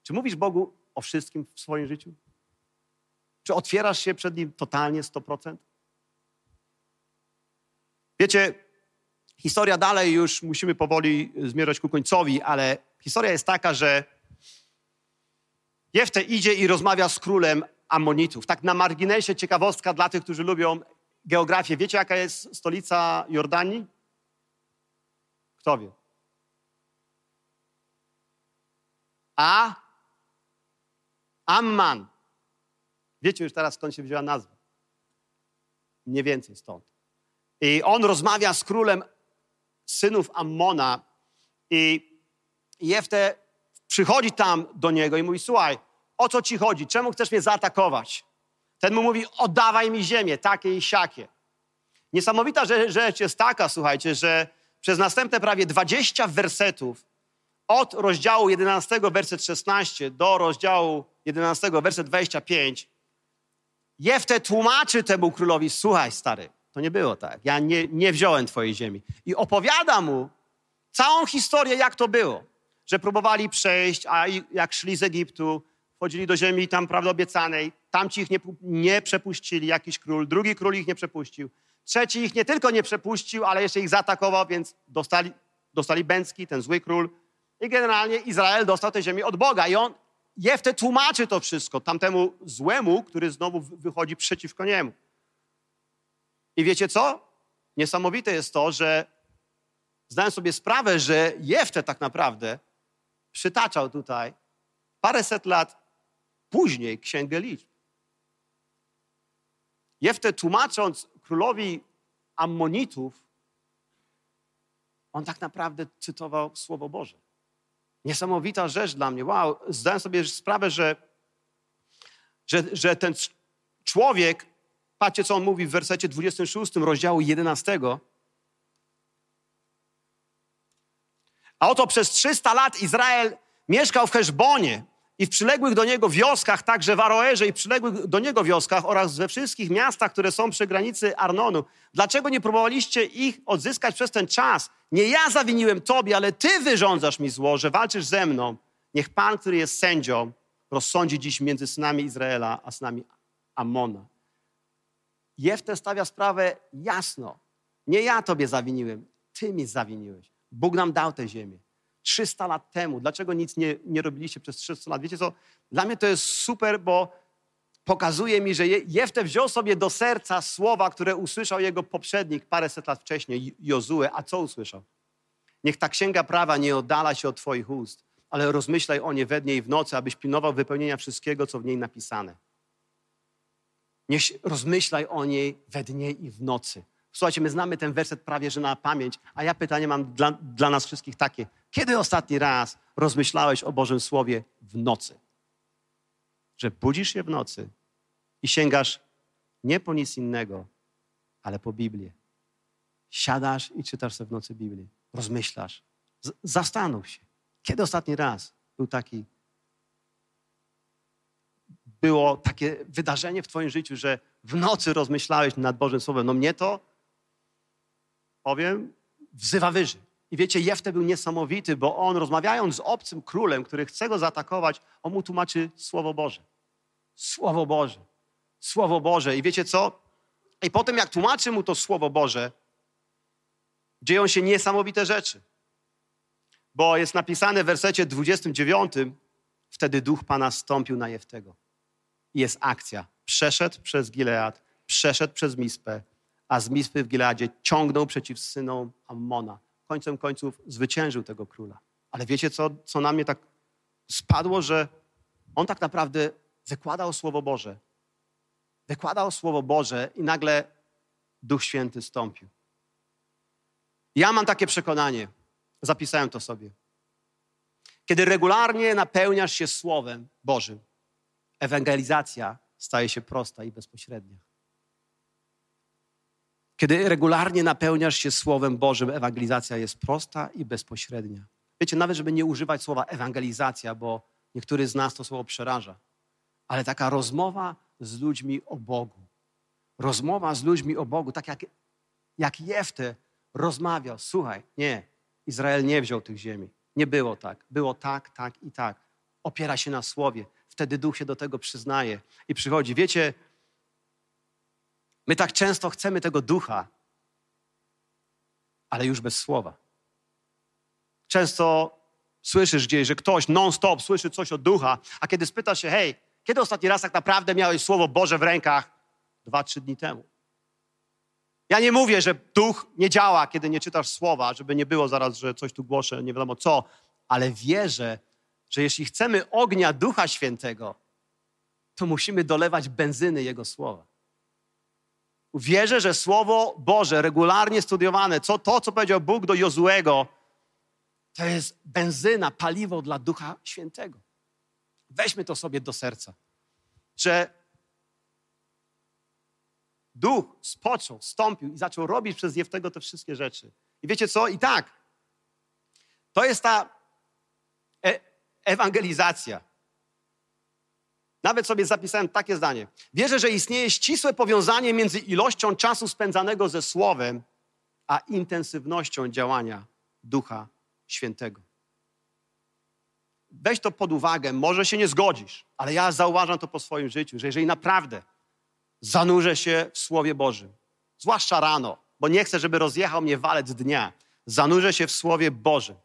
Czy mówisz Bogu o wszystkim w swoim życiu? Czy otwierasz się przed Nim totalnie 100%? Wiecie, historia dalej już musimy powoli zmierzać ku końcowi, ale historia jest taka, że Jefte idzie i rozmawia z królem Amonitów. Tak na marginesie ciekawostka dla tych, którzy lubią geografię. Wiecie, jaka jest stolica Jordanii? Kto wie? A? Amman. Wiecie już teraz, skąd się wzięła nazwa. Mniej więcej stąd. I on rozmawia z królem synów Ammona i Jefte przychodzi tam do niego i mówi, słuchaj, o co ci chodzi? Czemu chcesz mnie zaatakować? Ten mu mówi, oddawaj mi ziemię, takie i siakie. Niesamowita rzecz jest taka, słuchajcie, że przez następne prawie 20 wersetów od rozdziału 11, werset 16 do rozdziału 11, werset 25 Jefte tłumaczy temu królowi, słuchaj stary, to nie było tak. Ja nie, nie wziąłem twojej ziemi. I opowiada mu całą historię, jak to było. Że próbowali przejść, a jak szli z Egiptu, wchodzili do ziemi tam prawda obiecanej, tamci ich nie, nie przepuścili, jakiś król, drugi król ich nie przepuścił, trzeci ich nie tylko nie przepuścił, ale jeszcze ich zaatakował, więc dostali, dostali Bęcki, ten zły król. I generalnie Izrael dostał tę ziemię od Boga. I on Jefte tłumaczy to wszystko tamtemu złemu, który znowu wychodzi przeciwko niemu. I wiecie co? Niesamowite jest to, że zdałem sobie sprawę, że Jefte tak naprawdę przytaczał tutaj paręset lat później Księgę Liczb. Jefte tłumacząc królowi Ammonitów, on tak naprawdę cytował Słowo Boże. Niesamowita rzecz dla mnie. Wow, zdałem sobie sprawę, że, że, że ten człowiek Patrzcie, co on mówi w wersecie 26 rozdziału 11. A oto przez 300 lat Izrael mieszkał w Heszbonie i w przyległych do niego wioskach, także w Aroerze i przyległych do niego wioskach oraz we wszystkich miastach, które są przy granicy Arnonu. Dlaczego nie próbowaliście ich odzyskać przez ten czas? Nie ja zawiniłem tobie, ale ty wyrządzasz mi zło, że walczysz ze mną. Niech Pan, który jest sędzią, rozsądzi dziś między synami Izraela a synami Amona. Jefte stawia sprawę jasno. Nie ja tobie zawiniłem, ty mi zawiniłeś. Bóg nam dał tę ziemię. 300 lat temu. Dlaczego nic nie, nie robiliście przez 300 lat? Wiecie co? Dla mnie to jest super, bo pokazuje mi, że Jefte wziął sobie do serca słowa, które usłyszał jego poprzednik paręset lat wcześniej, Jozue. A co usłyszał? Niech ta księga prawa nie oddala się od Twoich ust, ale rozmyślaj o nie we dnie i w nocy, abyś pilnował wypełnienia wszystkiego, co w niej napisane. Niech rozmyślaj o niej we dnie i w nocy. Słuchajcie, my znamy ten werset prawie że na pamięć, a ja pytanie mam dla, dla nas wszystkich takie. Kiedy ostatni raz rozmyślałeś o Bożym Słowie w nocy? Że budzisz się w nocy i sięgasz nie po nic innego, ale po Biblię. Siadasz i czytasz sobie w nocy Biblię. Rozmyślasz. Z zastanów się. Kiedy ostatni raz był taki było takie wydarzenie w Twoim życiu, że w nocy rozmyślałeś nad Bożym Słowem? No mnie to, powiem, wzywa wyżej. I wiecie, Jefte był niesamowity, bo on rozmawiając z obcym królem, który chce go zaatakować, on mu tłumaczy Słowo Boże. Słowo Boże. Słowo Boże. I wiecie co? I potem jak tłumaczy mu to Słowo Boże, dzieją się niesamowite rzeczy. Bo jest napisane w wersecie 29, wtedy duch Pana stąpił na Jeftego. I jest akcja. Przeszedł przez Gilead, przeszedł przez Mispę, a z Mispy w Gileadzie ciągnął przeciw synom Ammona. Końcem końców zwyciężył tego króla. Ale wiecie, co, co na mnie tak spadło, że on tak naprawdę wykładał Słowo Boże. Wykładał Słowo Boże i nagle Duch Święty stąpił. Ja mam takie przekonanie, zapisałem to sobie. Kiedy regularnie napełniasz się Słowem Bożym, ewangelizacja staje się prosta i bezpośrednia. Kiedy regularnie napełniasz się Słowem Bożym, ewangelizacja jest prosta i bezpośrednia. Wiecie, nawet żeby nie używać słowa ewangelizacja, bo niektóry z nas to słowo przeraża, ale taka rozmowa z ludźmi o Bogu. Rozmowa z ludźmi o Bogu, tak jak, jak Jefte rozmawiał. Słuchaj, nie, Izrael nie wziął tych ziemi. Nie było tak. Było tak, tak i tak. Opiera się na słowie. Wtedy duch się do tego przyznaje i przychodzi. Wiecie, my tak często chcemy tego ducha, ale już bez słowa. Często słyszysz gdzieś, że ktoś non-stop słyszy coś od ducha, a kiedy spytasz się, hej, kiedy ostatni raz tak naprawdę miałeś Słowo Boże w rękach? Dwa, trzy dni temu. Ja nie mówię, że duch nie działa, kiedy nie czytasz słowa, żeby nie było zaraz, że coś tu głoszę, nie wiadomo co, ale wierzę, że jeśli chcemy ognia Ducha Świętego, to musimy dolewać benzyny Jego słowa. Wierzę, że Słowo Boże, regularnie studiowane, co, to, co powiedział Bóg do Jozuego, to jest benzyna, paliwo dla Ducha Świętego. Weźmy to sobie do serca, że duch spoczął, stąpił i zaczął robić przez Jeftego te wszystkie rzeczy. I wiecie co? I tak, to jest ta e ewangelizacja. Nawet sobie zapisałem takie zdanie. Wierzę, że istnieje ścisłe powiązanie między ilością czasu spędzanego ze Słowem, a intensywnością działania Ducha Świętego. Weź to pod uwagę, może się nie zgodzisz, ale ja zauważam to po swoim życiu, że jeżeli naprawdę zanurzę się w Słowie Bożym, zwłaszcza rano, bo nie chcę, żeby rozjechał mnie walec dnia, zanurzę się w Słowie Bożym,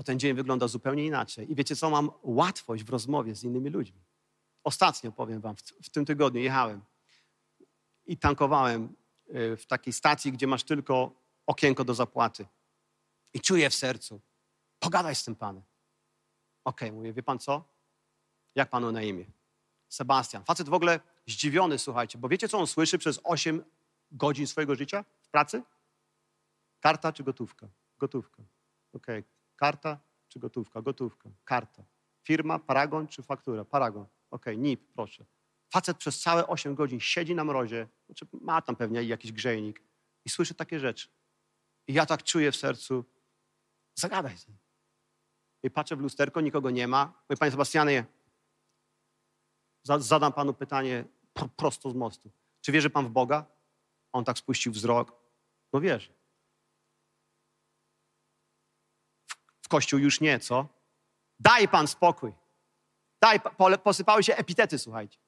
to ten dzień wygląda zupełnie inaczej. I wiecie co, mam łatwość w rozmowie z innymi ludźmi. Ostatnio, powiem wam, w, w tym tygodniu jechałem i tankowałem y, w takiej stacji, gdzie masz tylko okienko do zapłaty. I czuję w sercu, pogadaj z tym panem. Okej, okay, mówię, wie pan co? Jak panu na imię? Sebastian. Facet w ogóle zdziwiony, słuchajcie, bo wiecie, co on słyszy przez 8 godzin swojego życia w pracy? Karta czy gotówka? Gotówka. Okej. Okay. Karta czy gotówka? Gotówka. Karta. Firma, paragon czy faktura? Paragon. Okej, okay. NIP, proszę. Facet przez całe 8 godzin siedzi na mrozie, znaczy ma tam pewnie jakiś grzejnik i słyszy takie rzeczy. I ja tak czuję w sercu, zagadaj z nim. I patrzę w lusterko, nikogo nie ma. Mówię, panie Sebastianie, zadam panu pytanie prosto z mostu. Czy wierzy pan w Boga? On tak spuścił wzrok. No wierzy. W, w kościół już nie, co? Daj pan spokój. Daj, posypały się epitety, słuchajcie.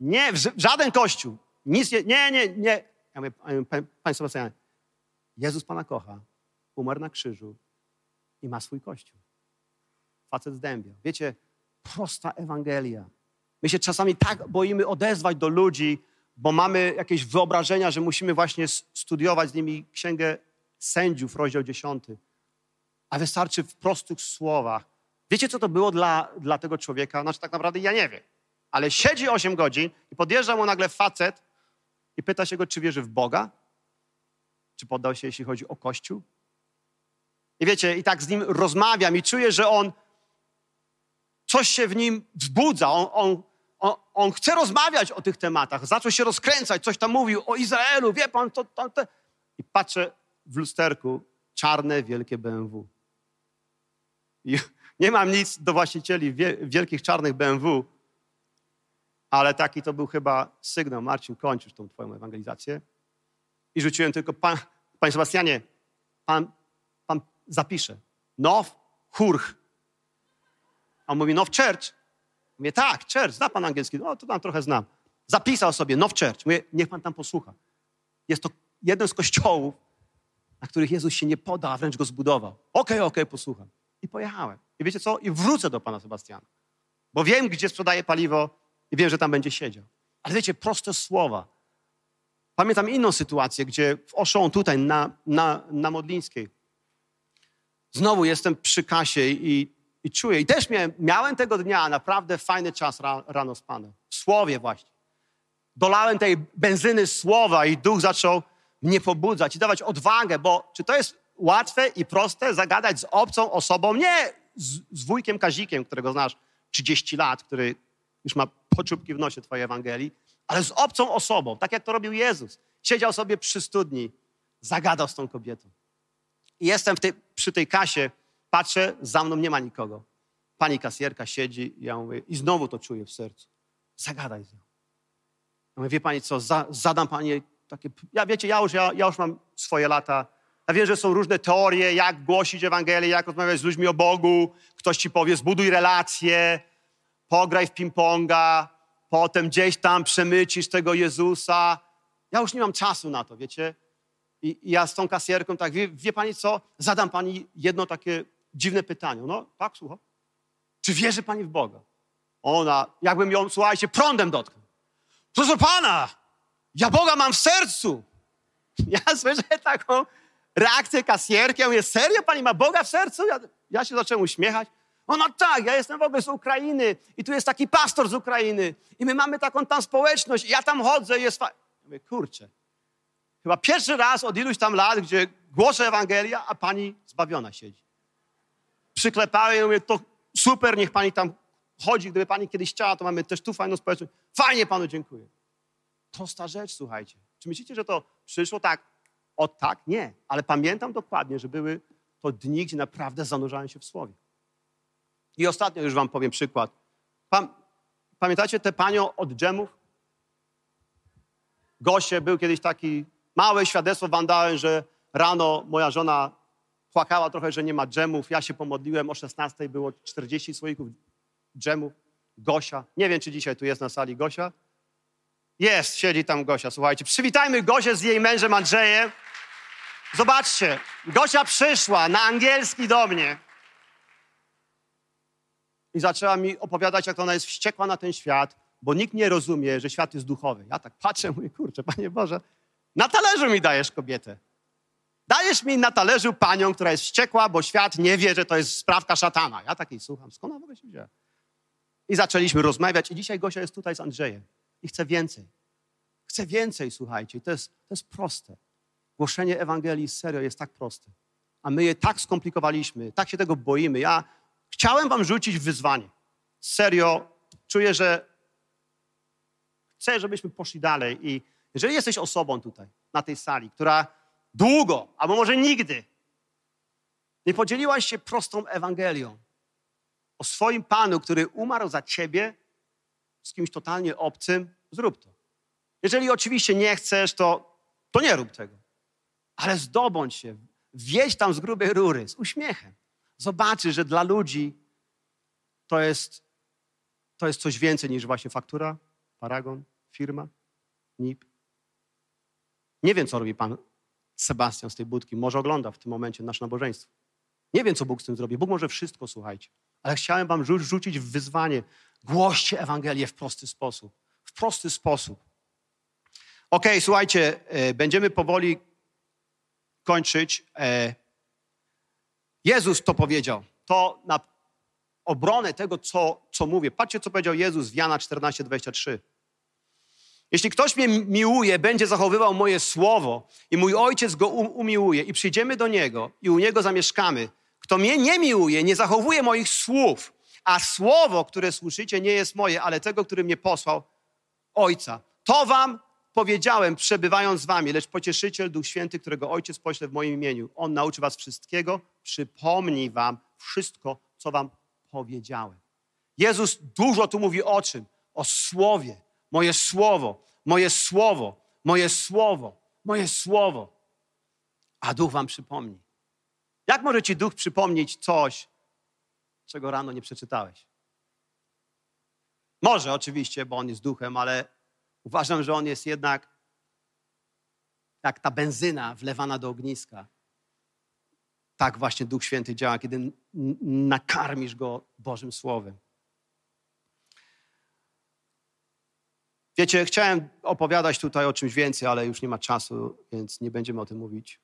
Nie, żaden kościół. Nic nie, nie, nie, nie. Ja mówię, panie Sebastianie, Jezus Pana kocha, umarł na krzyżu i ma swój kościół. Facet zdębiał. Wiecie, prosta Ewangelia. My się czasami tak boimy odezwać do ludzi, bo mamy jakieś wyobrażenia, że musimy właśnie studiować z nimi Księgę Sędziów, rozdział 10. A wystarczy w prostych słowach. Wiecie, co to było dla, dla tego człowieka? Znaczy, tak naprawdę ja nie wiem. Ale siedzi 8 godzin i podjeżdża mu nagle facet i pyta się go, czy wierzy w Boga, czy poddał się, jeśli chodzi o Kościół? I wiecie, i tak z nim rozmawiam i czuję, że on, coś się w nim wzbudza. On, on, on, on chce rozmawiać o tych tematach. Zaczął się rozkręcać, coś tam mówił o Izraelu, wie pan, to, to, to. I patrzę w lusterku, czarne, wielkie BMW. Nie mam nic do właścicieli wielkich, czarnych BMW, ale taki to był chyba sygnał. Marcin, kończysz tą twoją ewangelizację. I rzuciłem tylko, Panie Sebastianie, pan, pan zapisze. Now Hurch. A on mówi, Now Church. Mówię, tak, church, zna pan angielski? No, to tam trochę znam. Zapisał sobie Now Church. Mówię, niech pan tam posłucha. Jest to jeden z kościołów, na których Jezus się nie poda, a wręcz go zbudował. Okej, okay, okej, okay, posłucham. I pojechałem. I wiecie co? I wrócę do pana Sebastiana. Bo wiem, gdzie sprzedaje paliwo i wiem, że tam będzie siedział. Ale wiecie, proste słowa. Pamiętam inną sytuację, gdzie w Oszą, tutaj na, na, na Modlińskiej, znowu jestem przy kasie i, i czuję. I też miałem, miałem tego dnia naprawdę fajny czas ra, rano z Panem. W słowie właśnie. Dolałem tej benzyny słowa i duch zaczął mnie pobudzać i dawać odwagę, bo czy to jest łatwe i proste zagadać z obcą osobą, nie z, z wujkiem Kazikiem, którego znasz 30 lat, który już ma poczubki w nosie Twojej Ewangelii, ale z obcą osobą, tak jak to robił Jezus. Siedział sobie przy studni, zagadał z tą kobietą. I jestem tej, przy tej kasie, patrzę, za mną nie ma nikogo. Pani kasjerka siedzi ja mówię, i znowu to czuję w sercu. Zagadaj z nią. Ja mówię, wie pani co, za, zadam pani takie... Ja wiecie, ja już, ja, ja już mam swoje lata. Wiem, że są różne teorie, jak głosić Ewangelię, jak rozmawiać z ludźmi o Bogu. Ktoś ci powie, zbuduj relacje, pograj w ping-ponga, potem gdzieś tam przemycisz tego Jezusa. Ja już nie mam czasu na to, wiecie? I, i ja z tą kasjerką tak, wie, wie, pani co? Zadam pani jedno takie dziwne pytanie. No, tak, słucham. Czy wierzy pani w Boga? Ona, jakbym ją, słuchajcie, prądem dotknął. Proszę pana, ja Boga mam w sercu. Ja słyszę taką reakcję kasjerki. Ja mówię, serio pani ma Boga w sercu? Ja, ja się zacząłem uśmiechać. Ona tak, ja jestem w ogóle z Ukrainy i tu jest taki pastor z Ukrainy i my mamy taką tam społeczność i ja tam chodzę i jest fa... Ja mówię, kurczę, chyba pierwszy raz od iluś tam lat, gdzie głoszę Ewangelia, a pani zbawiona siedzi. Przyklepałem i mówię, to super, niech pani tam chodzi, gdyby pani kiedyś chciała, to mamy też tu fajną społeczność. Fajnie panu dziękuję. Prosta rzecz, słuchajcie. Czy myślicie, że to przyszło tak, o tak? Nie. Ale pamiętam dokładnie, że były to dni, gdzie naprawdę zanurzałem się w Słowie. I ostatnio już wam powiem przykład. pamiętacie tę panią od dżemów? Gosie, był kiedyś taki małe świadectwo wam dałem, że rano moja żona płakała trochę, że nie ma dżemów. Ja się pomodliłem, o 16 było 40 słoików dżemów. Gosia. Nie wiem, czy dzisiaj tu jest na sali Gosia. Jest, siedzi tam Gosia. Słuchajcie, przywitajmy Gosię z jej mężem Andrzejem. Zobaczcie, Gosia przyszła na angielski do mnie i zaczęła mi opowiadać, jak ona jest wściekła na ten świat, bo nikt nie rozumie, że świat jest duchowy. Ja tak patrzę, mówię, kurczę, Panie Boże, na talerzu mi dajesz kobietę. Dajesz mi na talerzu panią, która jest wściekła, bo świat nie wie, że to jest sprawka szatana. Ja takiej słucham, skąd ona w ogóle się wzięła? I zaczęliśmy rozmawiać i dzisiaj Gosia jest tutaj z Andrzejem i chce więcej. Chce więcej, słuchajcie. To jest, to jest proste. Głoszenie Ewangelii serio jest tak proste. A my je tak skomplikowaliśmy, tak się tego boimy. Ja chciałem wam rzucić wyzwanie. Serio, czuję, że chcę, żebyśmy poszli dalej. I jeżeli jesteś osobą tutaj, na tej sali, która długo, albo może nigdy nie podzieliłaś się prostą Ewangelią o swoim Panu, który umarł za ciebie z kimś totalnie obcym, zrób to. Jeżeli oczywiście nie chcesz, to, to nie rób tego. Ale zdobądź się, wjedź tam z grubej rury, z uśmiechem. Zobaczysz, że dla ludzi to jest, to jest coś więcej niż właśnie faktura, paragon, firma, NIP. Nie wiem, co robi pan Sebastian z tej budki. Może ogląda w tym momencie nasze nabożeństwo. Nie wiem, co Bóg z tym zrobi. Bóg może wszystko, słuchajcie. Ale chciałem wam rzu rzucić w wyzwanie. Głoście Ewangelię w prosty sposób. W prosty sposób. Ok, słuchajcie, e, będziemy powoli kończyć. E, Jezus to powiedział. To na obronę tego, co, co mówię. Patrzcie, co powiedział Jezus w Jana 14, 23. Jeśli ktoś mnie miłuje, będzie zachowywał moje słowo i mój ojciec go umiłuje i przyjdziemy do niego i u niego zamieszkamy. Kto mnie nie miłuje, nie zachowuje moich słów, a słowo, które słyszycie, nie jest moje, ale tego, który mnie posłał, ojca. To wam powiedziałem, przebywając z wami, lecz pocieszyciel, Duch Święty, którego ojciec pośle w moim imieniu. On nauczy was wszystkiego, przypomni wam wszystko, co wam powiedziałem. Jezus dużo tu mówi o czym? O słowie moje słowo, moje słowo, moje słowo, moje słowo. a duch wam przypomni. Jak może ci duch przypomnieć coś, czego rano nie przeczytałeś? Może oczywiście, bo on jest duchem, ale uważam, że on jest jednak jak ta benzyna wlewana do ogniska. Tak właśnie Duch Święty działa, kiedy nakarmisz go Bożym Słowem. Wiecie, chciałem opowiadać tutaj o czymś więcej, ale już nie ma czasu, więc nie będziemy o tym mówić.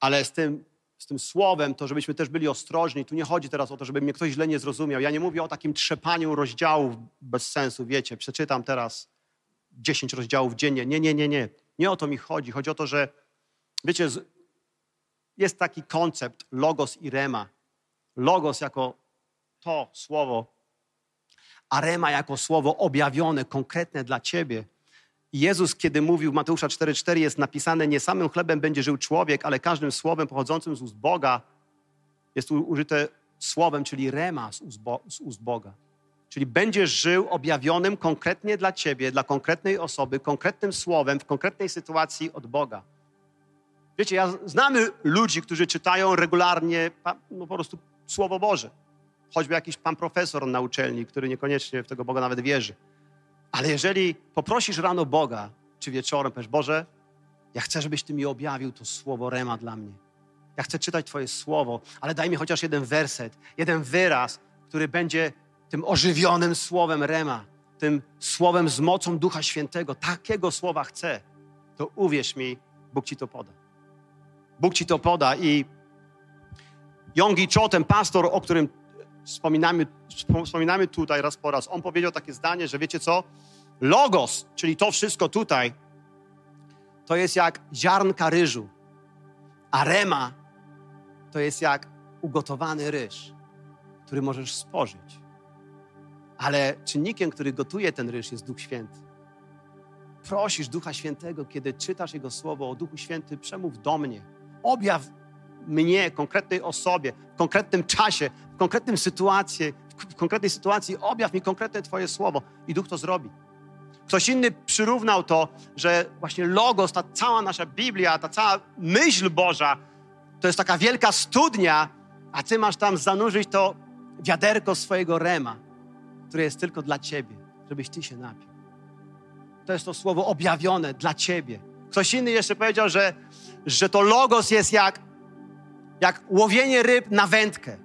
Ale z tym, z tym słowem, to żebyśmy też byli ostrożni. Tu nie chodzi teraz o to, żeby mnie ktoś źle nie zrozumiał. Ja nie mówię o takim trzepaniu rozdziałów bez sensu, wiecie. Przeczytam teraz 10 rozdziałów dziennie. Nie, nie, nie, nie. Nie o to mi chodzi. Chodzi o to, że wiecie, jest taki koncept logos i rema. Logos jako to słowo, a rema jako słowo objawione, konkretne dla ciebie. Jezus, kiedy mówił w Mateusza 4,4 jest napisane, nie samym chlebem będzie żył człowiek, ale każdym słowem pochodzącym z ust Boga jest użyte słowem, czyli rema z ust, Bo, z ust Boga. Czyli będziesz żył objawionym konkretnie dla ciebie, dla konkretnej osoby, konkretnym słowem, w konkretnej sytuacji od Boga. Wiecie, ja znamy ludzi, którzy czytają regularnie no, po prostu Słowo Boże. Choćby jakiś pan profesor na uczelni, który niekoniecznie w tego Boga nawet wierzy. Ale jeżeli poprosisz rano Boga, czy wieczorem, powiesz, Boże, ja chcę, żebyś Ty mi objawił to słowo rema dla mnie. Ja chcę czytać Twoje słowo, ale daj mi chociaż jeden werset, jeden wyraz, który będzie tym ożywionym słowem rema, tym słowem z mocą Ducha Świętego. Takiego słowa chcę. To uwierz mi, Bóg Ci to poda. Bóg Ci to poda i Yonggi Cho, ten pastor, o którym wspominamy, wspominamy tutaj raz po raz, on powiedział takie zdanie, że wiecie co? Logos, czyli to wszystko tutaj, to jest jak ziarnka ryżu, a rema to jest jak ugotowany ryż, który możesz spożyć. Ale czynnikiem, który gotuje ten ryż, jest Duch Święty. Prosisz Ducha Świętego, kiedy czytasz Jego słowo o Duchu Święty, przemów do mnie. Objaw mnie, konkretnej osobie, w konkretnym czasie, w konkretnym sytuacji, w konkretnej sytuacji objaw mi konkretne Twoje słowo i Duch to zrobi. Ktoś inny przyrównał to, że właśnie logos, ta cała nasza Biblia, ta cała myśl Boża, to jest taka wielka studnia, a Ty masz tam zanurzyć to wiaderko swojego rema, które jest tylko dla Ciebie, żebyś Ty się napił. To jest to słowo objawione dla Ciebie. Ktoś inny jeszcze powiedział, że, że to logos jest jak jak łowienie ryb na wędkę.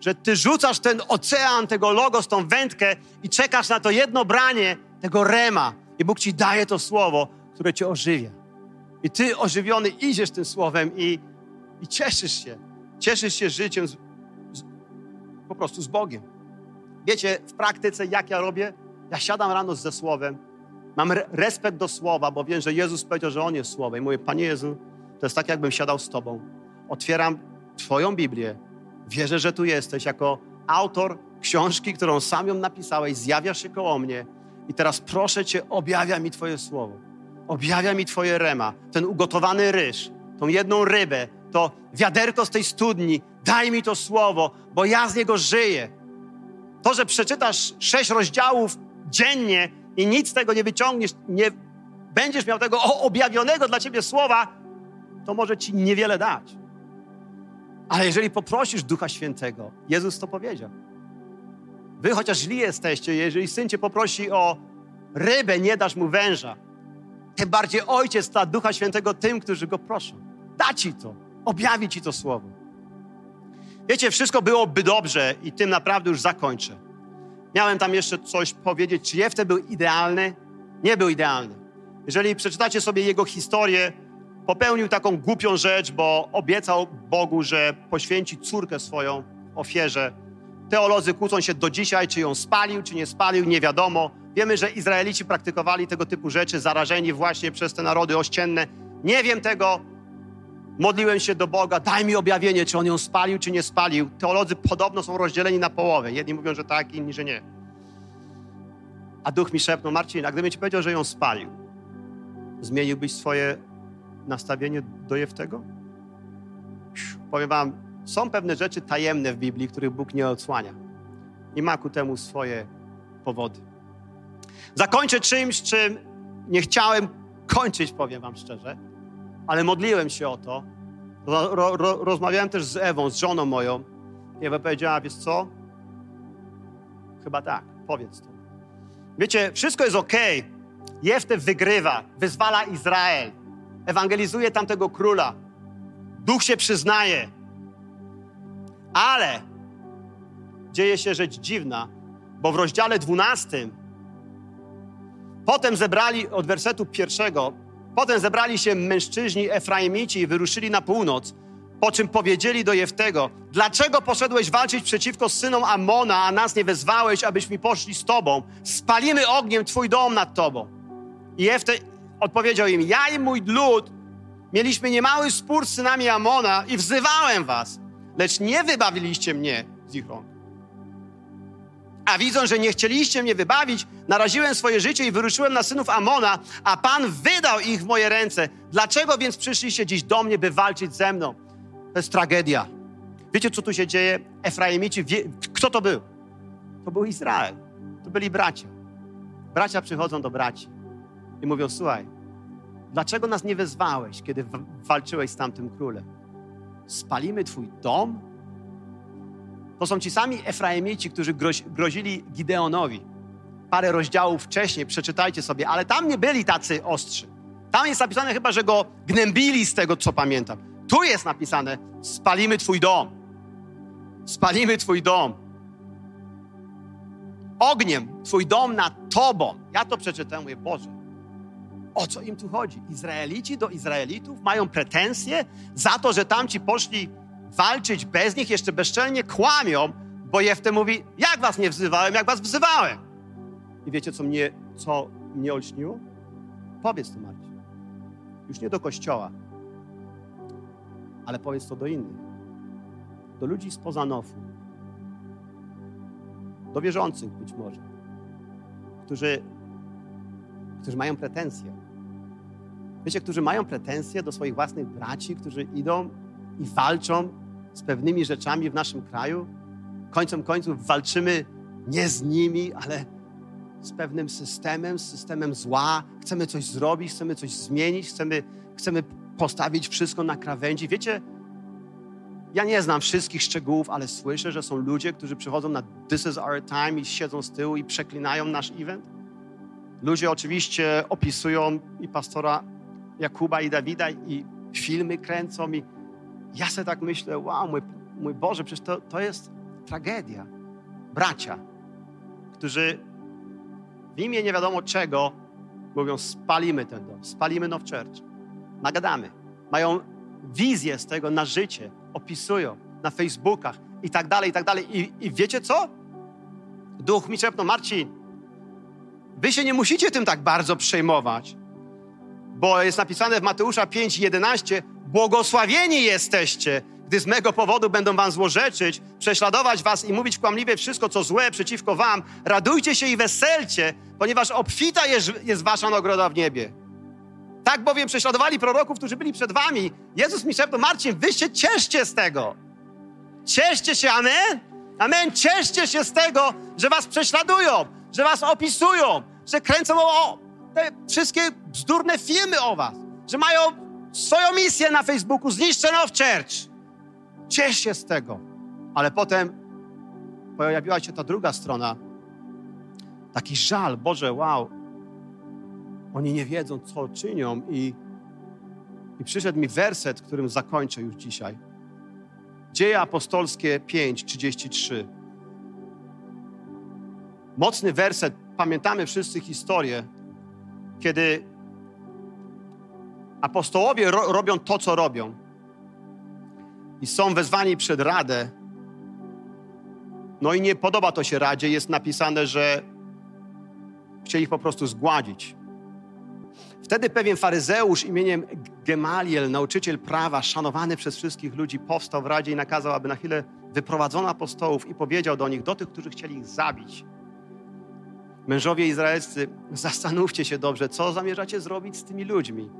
Że ty rzucasz ten ocean, tego logos, tą wędkę i czekasz na to jedno branie tego rema. I Bóg ci daje to słowo, które cię ożywia. I ty ożywiony idziesz tym słowem i, i cieszysz się. Cieszysz się życiem z, z, po prostu z Bogiem. Wiecie, w praktyce jak ja robię? Ja siadam rano ze słowem, mam re respekt do słowa, bo wiem, że Jezus powiedział, że On jest słowem. I mówię, Panie Jezu, to jest tak, jakbym siadał z Tobą otwieram Twoją Biblię, wierzę, że tu jesteś jako autor książki, którą sam ją napisałeś, zjawiasz się koło mnie i teraz proszę Cię, objawia mi Twoje słowo. Objawia mi Twoje rema, ten ugotowany ryż, tą jedną rybę, to wiaderko z tej studni. Daj mi to słowo, bo ja z niego żyję. To, że przeczytasz sześć rozdziałów dziennie i nic z tego nie wyciągniesz, nie będziesz miał tego objawionego dla ciebie słowa, to może ci niewiele dać. Ale jeżeli poprosisz Ducha Świętego, Jezus to powiedział. Wy chociaż źli jesteście, jeżeli syn cię poprosi o rybę, nie dasz mu węża. Tym bardziej ojciec da Ducha Świętego tym, którzy go proszą. Da ci to, objawi ci to słowo. Wiecie, wszystko byłoby dobrze i tym naprawdę już zakończę. Miałem tam jeszcze coś powiedzieć, czy Jefte był idealny? Nie był idealny. Jeżeli przeczytacie sobie jego historię, popełnił taką głupią rzecz, bo obiecał Bogu, że poświęci córkę swoją ofierze. Teolodzy kłócą się do dzisiaj, czy ją spalił, czy nie spalił, nie wiadomo. Wiemy, że Izraelici praktykowali tego typu rzeczy, zarażeni właśnie przez te narody ościenne. Nie wiem tego. Modliłem się do Boga, daj mi objawienie, czy on ją spalił, czy nie spalił. Teolodzy podobno są rozdzieleni na połowę. Jedni mówią, że tak, inni, że nie. A duch mi szepnął, Marcin, a gdybym ci powiedział, że ją spalił, zmieniłbyś swoje nastawienie do Jeftego? Powiem wam, są pewne rzeczy tajemne w Biblii, których Bóg nie odsłania. I ma ku temu swoje powody. Zakończę czymś, czym nie chciałem kończyć, powiem wam szczerze. ale modliłem się o to. Ro, ro, ro, rozmawiałem też z Ewą, z żoną moją. I Ewa powiedziała, wiesz co? Chyba tak, powiedz to. Wiecie, wszystko jest. Okay. Jefte wygrywa, wyzwala Izrael, ewangelizuje tamtego króla. Duch się przyznaje. Ale dzieje się rzecz dziwna, bo w rozdziale 12 potem zebrali od wersetu pierwszego, potem zebrali się mężczyźni Efraimici i wyruszyli na północ, po czym powiedzieli do Jeftego, dlaczego poszedłeś walczyć przeciwko synom Amona, a nas nie wezwałeś, abyśmy poszli z tobą? Spalimy ogniem twój dom nad tobą. I Jefte odpowiedział im, ja i mój lud mieliśmy niemały spór z synami Amona i wzywałem was, lecz nie wybawiliście mnie z ich rąk. A widząc, że nie chcieliście mnie wybawić, naraziłem swoje życie i wyruszyłem na synów Amona, a Pan wydał ich w moje ręce. Dlaczego więc przyszliście dziś do mnie, by walczyć ze mną? To jest tragedia. Wiecie, co tu się dzieje? Efraimici, wie... kto to był? To był Izrael. To byli bracia. Bracia przychodzą do braci i mówią, słuchaj, dlaczego nas nie wezwałeś, kiedy walczyłeś z tamtym królem? Spalimy twój dom? To są ci sami Efraimici, którzy grozili Gideonowi. Parę rozdziałów wcześniej, przeczytajcie sobie, ale tam nie byli tacy ostrzy. Tam jest napisane chyba, że go gnębili z tego, co pamiętam. Tu jest napisane, spalimy twój dom. Spalimy twój dom. Ogniem twój dom nad tobą. Ja to przeczytałem, mówię, Boże, o co im tu chodzi? Izraelici do Izraelitów mają pretensje za to, że tamci poszli walczyć bez nich, jeszcze bezczelnie kłamią, bo Jefte mówi, jak was nie wzywałem, jak was wzywałem. I wiecie, co mnie, co mnie olśniło? Powiedz to, Marcin. Już nie do kościoła, ale powiedz to do innych. Do ludzi spoza Nofu. Do wierzących być może. Którzy, którzy mają pretensje. Wiecie, którzy mają pretensje do swoich własnych braci, którzy idą i walczą z pewnymi rzeczami w naszym kraju. Końcem końców walczymy nie z nimi, ale z pewnym systemem, z systemem zła. Chcemy coś zrobić, chcemy coś zmienić, chcemy, chcemy postawić wszystko na krawędzi. Wiecie, ja nie znam wszystkich szczegółów, ale słyszę, że są ludzie, którzy przychodzą na This is our time i siedzą z tyłu i przeklinają nasz event. Ludzie oczywiście opisują i pastora Jakuba i Dawida i filmy kręcą i ja sobie tak myślę, wow, mój, mój Boże, przecież to, to jest tragedia. Bracia, którzy w imię nie wiadomo czego mówią, spalimy ten dom, spalimy Now Church, nagadamy. Mają wizję z tego na życie, opisują na Facebookach i tak dalej, i tak dalej. I, i wiecie co? Duch mi szepnął, Marcin, wy się nie musicie tym tak bardzo przejmować, bo jest napisane w Mateusza 5:11, błogosławieni jesteście, gdy z mego powodu będą wam złorzeczyć, prześladować was i mówić kłamliwie wszystko, co złe przeciwko wam. Radujcie się i weselcie, ponieważ obfita jest, jest wasza nagroda w niebie. Tak bowiem prześladowali proroków, którzy byli przed wami. Jezus mi szepnął, Marcin, wy się cieszcie z tego. Cieszcie się, amen? Amen. Cieszcie się z tego, że was prześladują, że was opisują, że kręcą o, te wszystkie bzdurne filmy o was, że mają swoją misję na Facebooku, zniszczę Now Church. Ciesz się z tego. Ale potem pojawiła się ta druga strona. Taki żal, Boże, wow. Oni nie wiedzą, co czynią i, i przyszedł mi werset, którym zakończę już dzisiaj. Dzieje apostolskie 5, 33. Mocny werset, pamiętamy wszyscy historię, kiedy apostołowie ro robią to, co robią i są wezwani przed Radę, no i nie podoba to się Radzie, jest napisane, że chcieli ich po prostu zgładzić. Wtedy pewien faryzeusz imieniem Gemaliel, nauczyciel prawa, szanowany przez wszystkich ludzi, powstał w Radzie i nakazał, aby na chwilę wyprowadzono apostołów i powiedział do nich, do tych, którzy chcieli ich zabić. Mężowie izraelscy, zastanówcie się dobrze, co zamierzacie zrobić z tymi ludźmi.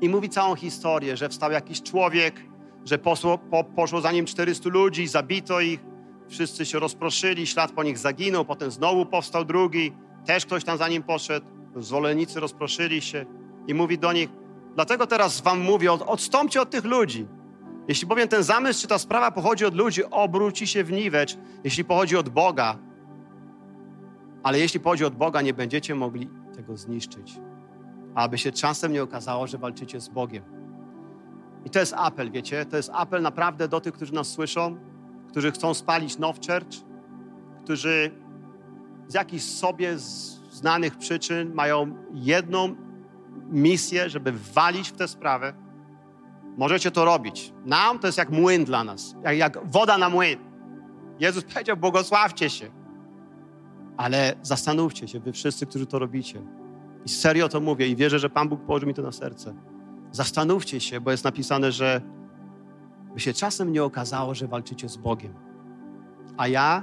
I mówi całą historię, że wstał jakiś człowiek, że posło, po, poszło za nim 400 ludzi, zabito ich, wszyscy się rozproszyli, ślad po nich zaginął, potem znowu powstał drugi, też ktoś tam za nim poszedł, zwolennicy rozproszyli się i mówi do nich, Dlatego teraz wam mówię, od, odstąpcie od tych ludzi. Jeśli bowiem ten zamysł czy ta sprawa pochodzi od ludzi, obróci się w niwecz, jeśli pochodzi od Boga. Ale jeśli pochodzi od Boga, nie będziecie mogli tego zniszczyć. Aby się czasem nie okazało, że walczycie z Bogiem. I to jest apel, wiecie? To jest apel naprawdę do tych, którzy nas słyszą, którzy chcą spalić Now Church, którzy z jakichś sobie znanych przyczyn mają jedną misję, żeby walić w tę sprawę. Możecie to robić. Nam to jest jak młyn dla nas, jak, jak woda na młyn. Jezus powiedział, błogosławcie się. Ale zastanówcie się, wy wszyscy, którzy to robicie. I serio to mówię i wierzę, że Pan Bóg położy mi to na serce. Zastanówcie się, bo jest napisane, że by się czasem nie okazało, że walczycie z Bogiem. A ja,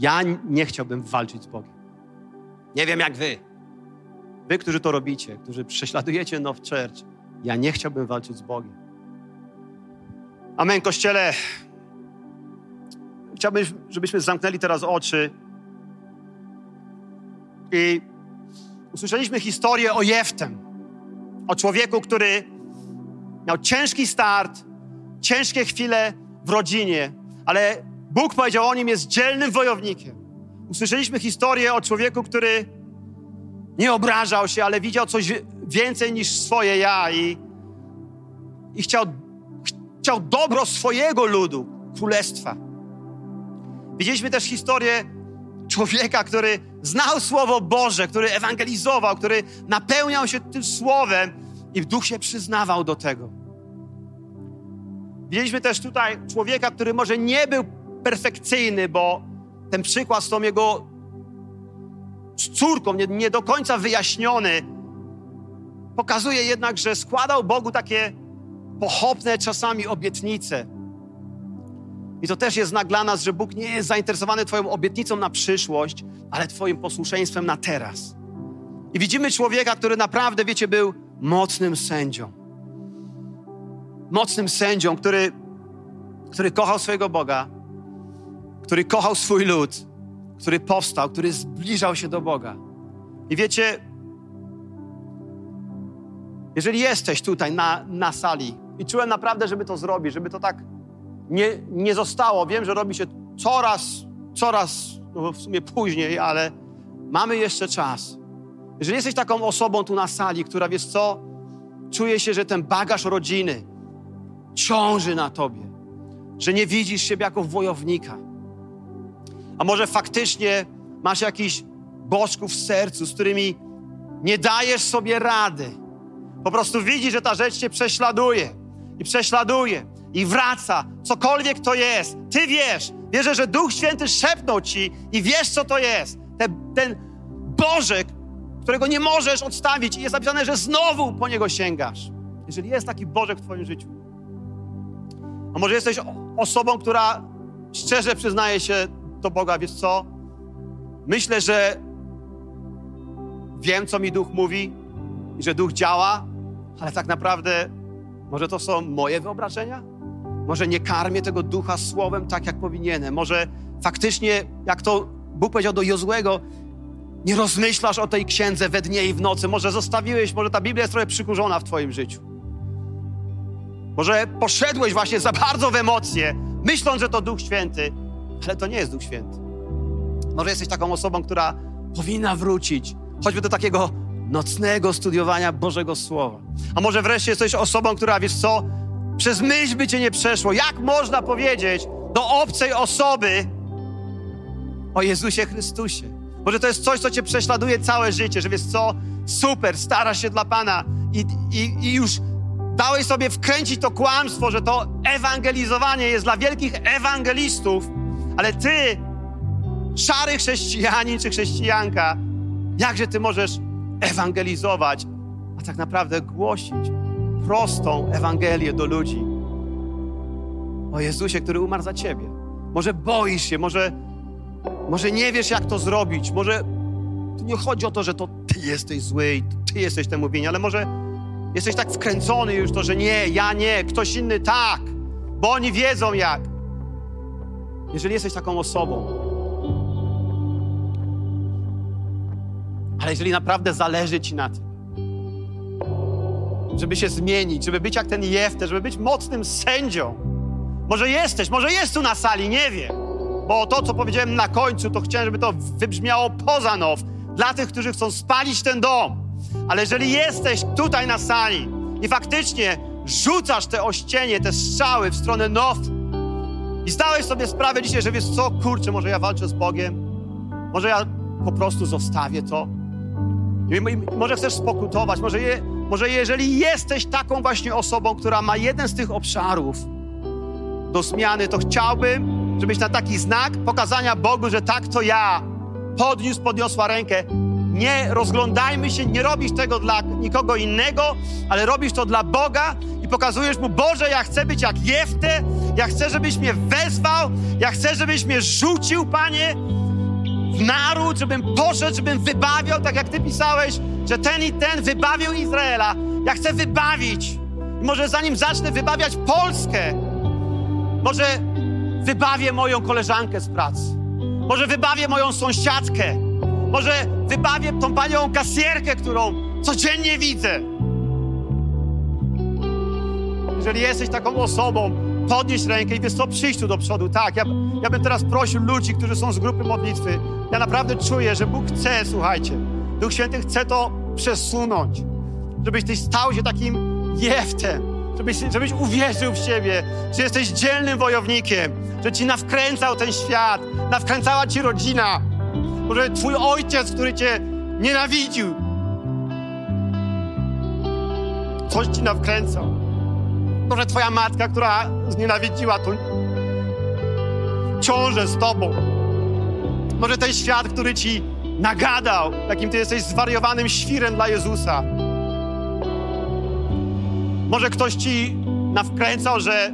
ja nie chciałbym walczyć z Bogiem. Nie wiem jak wy. Wy, którzy to robicie, którzy prześladujecie Now Church, ja nie chciałbym walczyć z Bogiem. Amen, Kościele. Chciałbym, żebyśmy zamknęli teraz oczy i usłyszeliśmy historię o Jeftem, o człowieku, który miał ciężki start, ciężkie chwile w rodzinie, ale Bóg powiedział o nim, jest dzielnym wojownikiem. Usłyszeliśmy historię o człowieku, który nie obrażał się, ale widział coś więcej niż swoje ja i, i chciał, chciał dobro swojego ludu, królestwa. Widzieliśmy też historię człowieka, który znał Słowo Boże, który ewangelizował, który napełniał się tym Słowem i duch się przyznawał do tego. Widzieliśmy też tutaj człowieka, który może nie był perfekcyjny, bo ten przykład z tą jego córką, nie, nie do końca wyjaśniony, pokazuje jednak, że składał Bogu takie pochopne czasami obietnice. I to też jest znak dla nas, że Bóg nie jest zainteresowany Twoją obietnicą na przyszłość, ale Twoim posłuszeństwem na teraz. I widzimy człowieka, który naprawdę, wiecie, był mocnym sędzią. Mocnym sędzią, który, który kochał swojego Boga, który kochał swój lud, który powstał, który zbliżał się do Boga. I wiecie, jeżeli jesteś tutaj na, na sali i czułem naprawdę, żeby to zrobić, żeby to tak nie, nie zostało, wiem, że robi się coraz, coraz no w sumie później, ale mamy jeszcze czas. Jeżeli jesteś taką osobą tu na sali, która wiesz co, czuje się, że ten bagaż rodziny ciąży na tobie, że nie widzisz siebie jako wojownika, a może faktycznie masz jakiś bożków w sercu, z którymi nie dajesz sobie rady. Po prostu widzisz, że ta rzecz cię prześladuje i prześladuje i wraca, cokolwiek to jest. Ty wiesz, wierzę, że Duch Święty szepnął ci i wiesz, co to jest. Ten, ten Bożek, którego nie możesz odstawić i jest napisane, że znowu po niego sięgasz. Jeżeli jest taki Bożek w twoim życiu. A może jesteś osobą, która szczerze przyznaje się do Boga, wiesz co? Myślę, że wiem, co mi Duch mówi i że Duch działa, ale tak naprawdę może to są moje wyobrażenia? Może nie karmię tego Ducha Słowem tak, jak powinienem? Może faktycznie, jak to Bóg powiedział do Jozłego, nie rozmyślasz o tej księdze we dnie i w nocy. Może zostawiłeś, może ta Biblia jest trochę przykurzona w Twoim życiu. Może poszedłeś właśnie za bardzo w emocje, myśląc, że to Duch Święty, ale to nie jest Duch Święty. Może jesteś taką osobą, która powinna wrócić, choćby do takiego nocnego studiowania Bożego Słowa. A może wreszcie jesteś osobą, która, wiesz co, przez myśl by cię nie przeszło. Jak można powiedzieć do obcej osoby o Jezusie Chrystusie? Może to jest coś, co cię prześladuje całe życie, że wiesz co, super, starasz się dla Pana i, i, i już dałeś sobie wkręcić to kłamstwo, że to ewangelizowanie jest dla wielkich ewangelistów, ale ty, szary chrześcijanin czy chrześcijanka, jakże ty możesz ewangelizować, a tak naprawdę głosić prostą Ewangelię do ludzi o Jezusie, który umarł za ciebie. Może boisz się, może, może nie wiesz, jak to zrobić, może tu nie chodzi o to, że to ty jesteś zły i ty jesteś temu winien, ale może jesteś tak wkręcony już to, że nie, ja nie, ktoś inny tak, bo oni wiedzą jak. Jeżeli jesteś taką osobą, ale jeżeli naprawdę zależy Ci na tym, żeby się zmienić, żeby być jak ten Jefte, żeby być mocnym sędzią. Może jesteś, może jest tu na sali, nie wiem. Bo to, co powiedziałem na końcu, to chciałem, żeby to wybrzmiało poza now, dla tych, którzy chcą spalić ten dom. Ale jeżeli jesteś tutaj na sali i faktycznie rzucasz te ościenie, te strzały w stronę now i zdałeś sobie sprawę dzisiaj, że wiesz co, kurczę, może ja walczę z Bogiem, może ja po prostu zostawię to. I może chcesz spokutować, może, je, może jeżeli jesteś taką właśnie osobą, która ma jeden z tych obszarów do zmiany, to chciałbym, żebyś na taki znak pokazania Bogu, że tak to ja podniósł, podniosła rękę. Nie rozglądajmy się, nie robisz tego dla nikogo innego, ale robisz to dla Boga i pokazujesz Mu, Boże, ja chcę być jak Jefte, ja chcę, żebyś mnie wezwał, ja chcę, żebyś mnie rzucił, Panie, naród, żebym poszedł, żebym wybawiał, tak jak Ty pisałeś, że ten i ten wybawił Izraela. Ja chcę wybawić. I może zanim zacznę wybawiać Polskę, może wybawię moją koleżankę z pracy. Może wybawię moją sąsiadkę. Może wybawię tą panią kasjerkę, którą codziennie widzę. Jeżeli jesteś taką osobą, podnieś rękę i wiesz co, przyjść tu do przodu. Tak, ja, ja bym teraz prosił ludzi, którzy są z grupy modlitwy. Ja naprawdę czuję, że Bóg chce, słuchajcie, Duch Święty chce to przesunąć. Żebyś ty stał się takim jeftem, żebyś, żebyś uwierzył w siebie, że jesteś dzielnym wojownikiem, że ci nawkręcał ten świat, nawkręcała ci rodzina. Może twój ojciec, który cię nienawidził, coś ci nawkręcał. Może twoja matka, która znienawidziła tu ciążę z tobą. Może ten świat, który ci nagadał, jakim ty jesteś zwariowanym świrem dla Jezusa. Może ktoś ci nawkręcał, że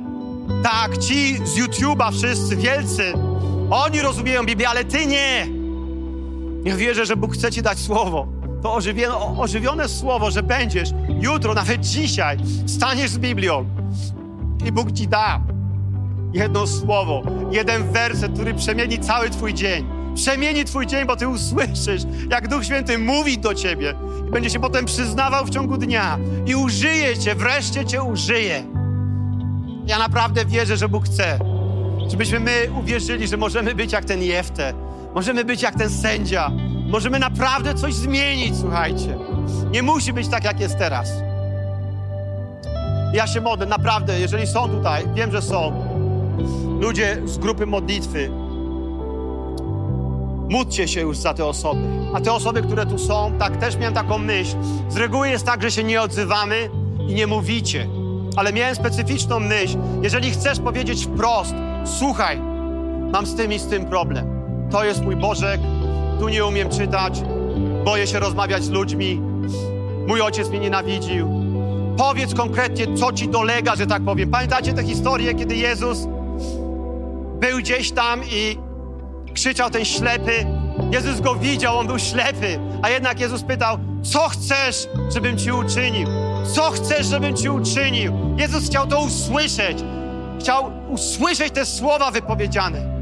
tak, ci z YouTube'a wszyscy wielcy, oni rozumieją Biblię, ale ty nie. Ja wierzę, że Bóg chce ci dać słowo. To ożywione, ożywione słowo, że będziesz jutro, nawet dzisiaj, staniesz z Biblią i Bóg ci da jedno słowo, jeden werset, który przemieni cały twój dzień. Przemieni twój dzień, bo ty usłyszysz, jak Duch Święty mówi do ciebie i będzie się potem przyznawał w ciągu dnia i użyje cię, wreszcie cię użyje. Ja naprawdę wierzę, że Bóg chce, żebyśmy my uwierzyli, że możemy być jak ten Jefte, możemy być jak ten sędzia, możemy naprawdę coś zmienić, słuchajcie. Nie musi być tak, jak jest teraz. Ja się modlę, naprawdę, jeżeli są tutaj, wiem, że są ludzie z grupy modlitwy, módlcie się już za te osoby. A te osoby, które tu są, tak, też miałem taką myśl. Z reguły jest tak, że się nie odzywamy i nie mówicie. Ale miałem specyficzną myśl. Jeżeli chcesz powiedzieć wprost, słuchaj, mam z tym i z tym problem. To jest mój Bożek, tu nie umiem czytać, boję się rozmawiać z ludźmi, mój ojciec mnie nienawidził. Powiedz konkretnie, co ci dolega, że tak powiem. Pamiętacie tę historię, kiedy Jezus był gdzieś tam i krzyczał ten ślepy. Jezus go widział, on był ślepy, a jednak Jezus pytał, co chcesz, żebym ci uczynił? Co chcesz, żebym ci uczynił? Jezus chciał to usłyszeć. Chciał usłyszeć te słowa wypowiedziane.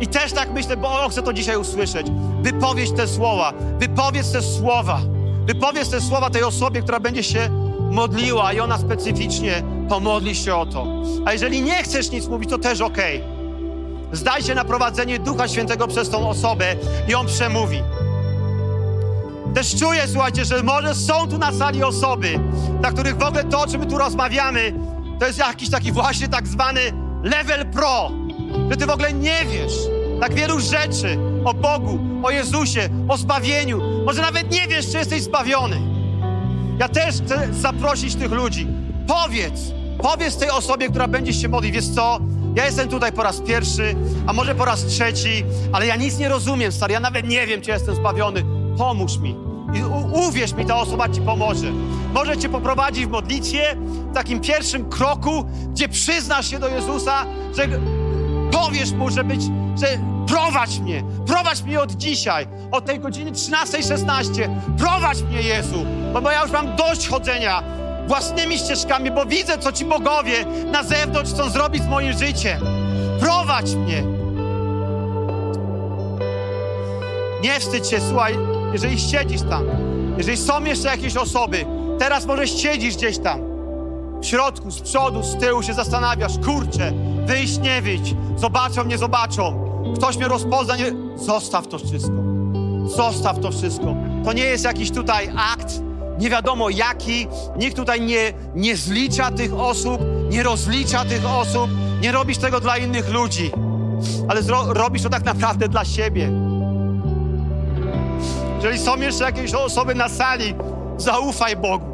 I też tak myślę, bo on chce to dzisiaj usłyszeć. Wypowiedz te słowa, wypowiedz te słowa. Wypowiedz te słowa tej osobie, która będzie się modliła i ona specyficznie pomodli się o to. A jeżeli nie chcesz nic mówić, to też okej. Okay. Zdaj się na prowadzenie Ducha Świętego przez tą osobę i On przemówi. Też czuję, słuchajcie, że może są tu na sali osoby, dla których w ogóle to, o czym my tu rozmawiamy, to jest jakiś taki właśnie tak zwany level pro, że ty w ogóle nie wiesz tak wielu rzeczy o Bogu, o Jezusie, o zbawieniu. Może nawet nie wiesz, czy jesteś zbawiony. Ja też chcę zaprosić tych ludzi. Powiedz, powiedz tej osobie, która będzie się modlić, wiesz co, ja jestem tutaj po raz pierwszy, a może po raz trzeci, ale ja nic nie rozumiem, stary. Ja nawet nie wiem, czy jestem zbawiony. Pomóż mi. I uwierz mi, ta osoba ci pomoże. Może cię poprowadzi w modlitwie, w takim pierwszym kroku, gdzie przyznasz się do Jezusa, że powiesz Mu, że być, że prowadź mnie, prowadź mnie od dzisiaj, od tej godziny 13.16. Prowadź mnie, Jezu, bo, ja już mam dość chodzenia własnymi ścieżkami, bo widzę, co ci bogowie na zewnątrz chcą zrobić z moim życiem. Prowadź mnie. Nie wstydź się, słuchaj, jeżeli siedzisz tam, jeżeli są jeszcze jakieś osoby, Teraz może siedzisz gdzieś tam, w środku, z przodu, z tyłu się zastanawiasz, kurczę, wyjść, nie wyjść, zobaczą, nie zobaczą, ktoś mnie rozpozna, nie... Zostaw to wszystko. Zostaw to wszystko. To nie jest jakiś tutaj akt, nie wiadomo jaki. Nikt tutaj nie, nie zlicza tych osób, nie rozlicza tych osób. Nie robisz tego dla innych ludzi, ale zro, robisz to tak naprawdę dla siebie. Jeżeli są jeszcze jakieś osoby na sali, zaufaj Bogu.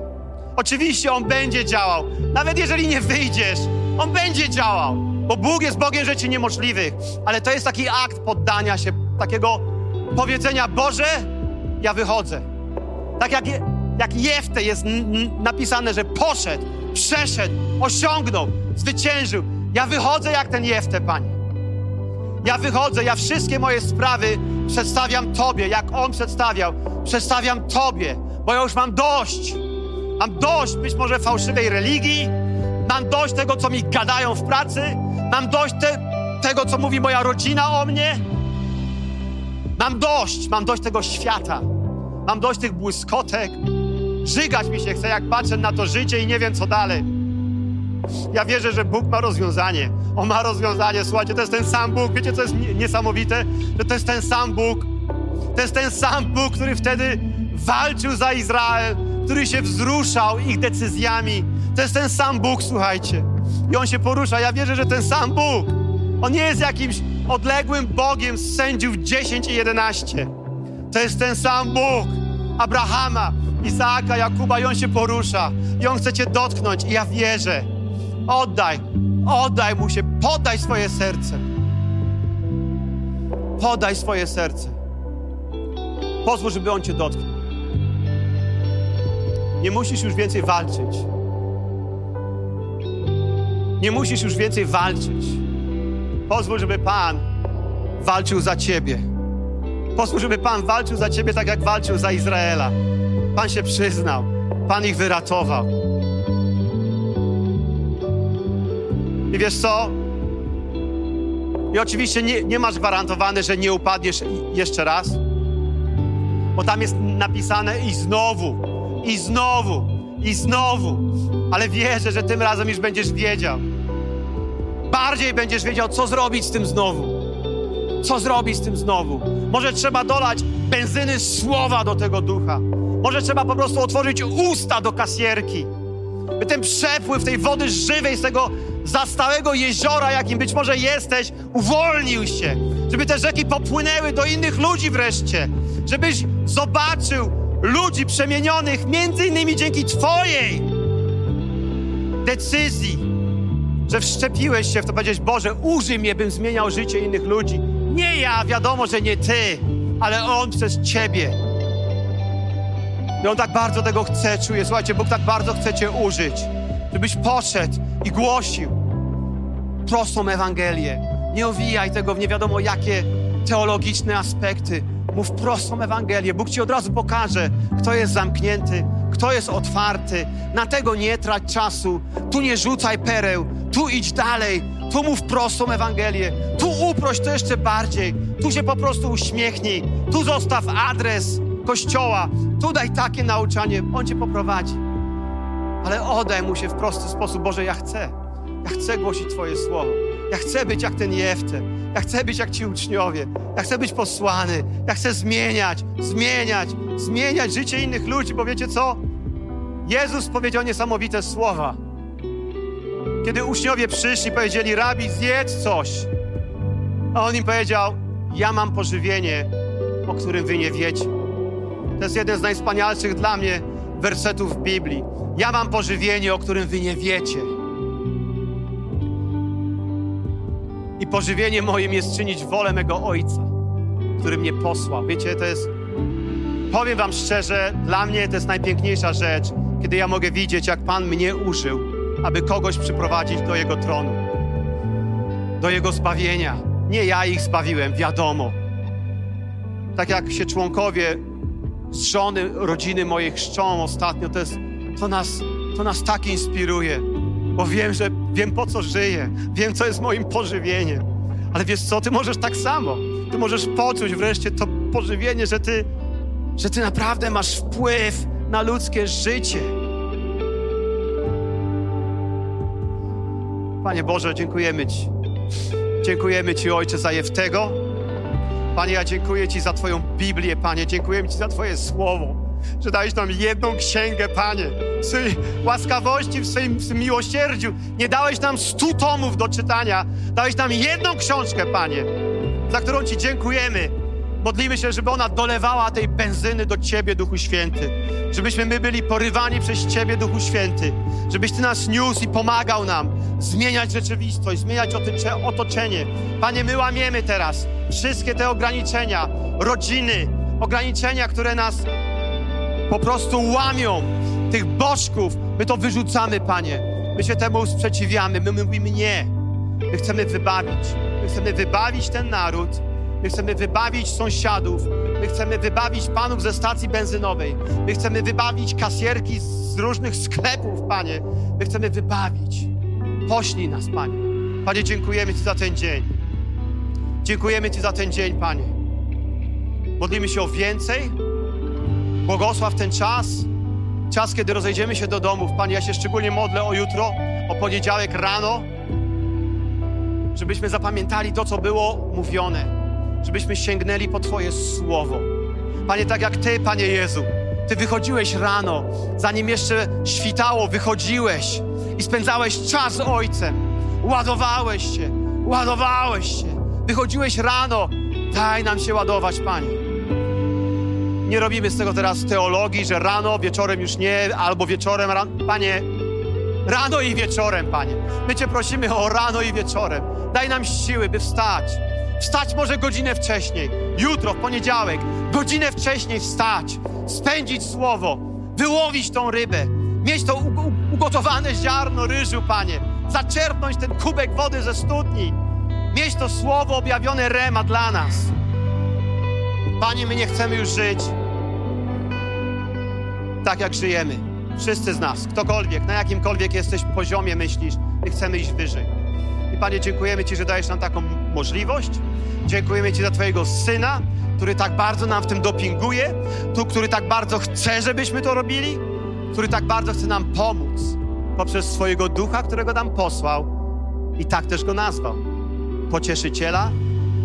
Oczywiście On będzie działał. Nawet jeżeli nie wyjdziesz, On będzie działał. Bo Bóg jest Bogiem rzeczy niemożliwych. Ale to jest taki akt poddania się, takiego powiedzenia, Boże, ja wychodzę. Tak jak, jak Jefte jest napisane, że poszedł, przeszedł, osiągnął, zwyciężył. Ja wychodzę jak ten Jefte, Panie. Ja wychodzę, ja wszystkie moje sprawy przedstawiam Tobie, jak On przedstawiał. Przedstawiam Tobie, bo ja już mam dość. Mam dość być może fałszywej religii, mam dość tego, co mi gadają w pracy, mam dość te, tego, co mówi moja rodzina o mnie. Mam dość, mam dość tego świata. Mam dość tych błyskotek. Żygać mi się chce, jak patrzę na to życie i nie wiem, co dalej. Ja wierzę, że Bóg ma rozwiązanie. On ma rozwiązanie. Słuchajcie, to jest ten sam Bóg. Wiecie, co jest niesamowite? Że to jest ten sam Bóg. To jest ten sam Bóg, który wtedy walczył za Izrael, który się wzruszał ich decyzjami. To jest ten sam Bóg, słuchajcie. I on się porusza. Ja wierzę, że ten sam Bóg. On nie jest jakimś odległym Bogiem z sędziów 10 i 11. To jest ten sam Bóg Abrahama, Izaaka, Jakuba i on się porusza. I on chce cię dotknąć. I ja wierzę. Oddaj, oddaj mu się, podaj swoje serce. Podaj swoje serce. Pozwól, żeby on cię dotknął. Nie musisz już więcej walczyć. Nie musisz już więcej walczyć. Pozwól, żeby Pan walczył za Ciebie. Pozwól, żeby Pan walczył za Ciebie tak, jak walczył za Izraela. Pan się przyznał. Pan ich wyratował. I wiesz co? I oczywiście nie, nie masz gwarantowane, że nie upadniesz jeszcze raz, bo tam jest napisane i znowu, i znowu, i znowu. Ale wierzę, że tym razem już będziesz wiedział. Bardziej będziesz wiedział, co zrobić z tym znowu. Co zrobić z tym znowu? Może trzeba dolać benzyny słowa do tego ducha. Może trzeba po prostu otworzyć usta do kasierki. By ten przepływ tej wody żywej z tego zastałego jeziora, jakim być może jesteś, uwolnił się. Żeby te rzeki popłynęły do innych ludzi wreszcie. Żebyś zobaczył ludzi przemienionych między innymi dzięki Twojej decyzji, że wszczepiłeś się w to, powiedzieć, Boże, użyj mnie, bym zmieniał życie innych ludzi. Nie ja, wiadomo, że nie Ty, ale On przez Ciebie. I On tak bardzo tego chce, czuje. Słuchajcie, Bóg tak bardzo chce Cię użyć, żebyś poszedł i głosił prostą Ewangelię. Nie owijaj tego w nie wiadomo jakie teologiczne aspekty. Mów prostą Ewangelię. Bóg Ci od razu pokaże, kto jest zamknięty, kto jest otwarty. Na tego nie trać czasu. Tu nie rzucaj pereł, tu idź dalej, tu mów prostą Ewangelię, tu uproś to jeszcze bardziej, tu się po prostu uśmiechnij, tu zostaw adres kościoła, tu daj takie nauczanie, on cię poprowadzi. Ale oddaj mu się w prosty sposób, Boże, ja chcę. Ja chcę głosić Twoje słowo. Ja chcę być jak ten Jefte. Ja chcę być jak ci uczniowie. Ja chcę być posłany. Ja chcę zmieniać, zmieniać, zmieniać życie innych ludzi, bo wiecie co? Jezus powiedział niesamowite słowa. Kiedy uczniowie przyszli, powiedzieli: Rabi, zjedz coś. A on im powiedział: Ja mam pożywienie, o którym wy nie wiecie. To jest jeden z najwspanialszych dla mnie wersetów w Biblii. Ja mam pożywienie, o którym wy nie wiecie. I pożywienie moim jest czynić wolę mego Ojca, który mnie posłał. Wiecie, to jest, powiem Wam szczerze, dla mnie to jest najpiękniejsza rzecz, kiedy ja mogę widzieć, jak Pan mnie użył, aby kogoś przyprowadzić do Jego tronu, do Jego zbawienia. Nie ja ich zbawiłem, wiadomo. Tak jak się członkowie z żony, rodziny mojej chrzczą ostatnio, to, jest, to, nas, to nas tak inspiruje, bo wiem, że wiem po co żyję, wiem co jest moim pożywieniem. Ale wiesz co, ty możesz tak samo. Ty możesz poczuć wreszcie to pożywienie, że ty, że ty naprawdę masz wpływ na ludzkie życie. Panie Boże, dziękujemy Ci. Dziękujemy Ci, Ojcze, za Jeftego. Panie, ja dziękuję Ci za Twoją Biblię, Panie. Dziękujemy Ci za Twoje słowo że dałeś nam jedną księgę, Panie. W swojej łaskawości, w swoim, w swoim miłosierdziu. Nie dałeś nam stu tomów do czytania. Dałeś nam jedną książkę, Panie, za którą Ci dziękujemy. Modlimy się, żeby ona dolewała tej benzyny do Ciebie, Duchu Święty. Żebyśmy my byli porywani przez Ciebie, Duchu Święty. Żebyś Ty nas niósł i pomagał nam zmieniać rzeczywistość, zmieniać otoczenie. Panie, my łamiemy teraz wszystkie te ograniczenia, rodziny, ograniczenia, które nas po prostu łamią, tych bożków. My to wyrzucamy, Panie. My się temu sprzeciwiamy. My mówimy nie. My chcemy wybawić. My chcemy wybawić ten naród My chcemy wybawić sąsiadów. My chcemy wybawić panów ze stacji benzynowej. My chcemy wybawić kasierki z różnych sklepów, Panie. My chcemy wybawić. Poślij nas, Panie. Panie, dziękujemy Ci za ten dzień. Dziękujemy Ci za ten dzień, Panie. Modlimy się o więcej. Błogosław ten czas. Czas, kiedy rozejdziemy się do domów. Panie, ja się szczególnie modlę o jutro, o poniedziałek rano, żebyśmy zapamiętali to, co było mówione żebyśmy sięgnęli po Twoje słowo. Panie, tak jak Ty, Panie Jezu, Ty wychodziłeś rano, zanim jeszcze świtało, wychodziłeś i spędzałeś czas z Ojcem. Ładowałeś się, ładowałeś się. Wychodziłeś rano, daj nam się ładować, Panie. Nie robimy z tego teraz teologii, że rano, wieczorem już nie, albo wieczorem, rano. Panie, rano i wieczorem, Panie. My Cię prosimy o rano i wieczorem. Daj nam siły, by wstać Wstać może godzinę wcześniej. Jutro, w poniedziałek, godzinę wcześniej wstać, spędzić słowo, wyłowić tą rybę, mieć to ugotowane ziarno ryżu, Panie, zaczerpnąć ten kubek wody ze studni, mieć to słowo objawione Rema dla nas. Panie, my nie chcemy już żyć tak, jak żyjemy. Wszyscy z nas, ktokolwiek, na jakimkolwiek jesteś poziomie myślisz, my chcemy iść wyżej. I Panie, dziękujemy Ci, że dajesz nam taką możliwość. Dziękujemy Ci za Twojego Syna, który tak bardzo nam w tym dopinguje, tu, który tak bardzo chce, żebyśmy to robili, który tak bardzo chce nam pomóc poprzez swojego Ducha, którego nam posłał i tak też go nazwał. Pocieszyciela,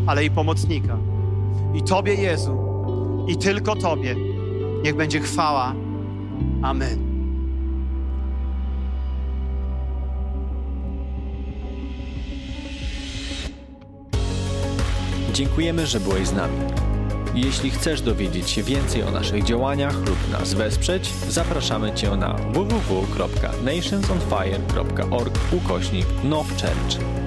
ale i pomocnika. I Tobie, Jezu, i tylko Tobie niech będzie chwała. Amen. Dziękujemy, że byłeś z nami. Jeśli chcesz dowiedzieć się więcej o naszych działaniach lub nas wesprzeć, zapraszamy Cię na www.nationsonfire.org ukośnik nowchurch.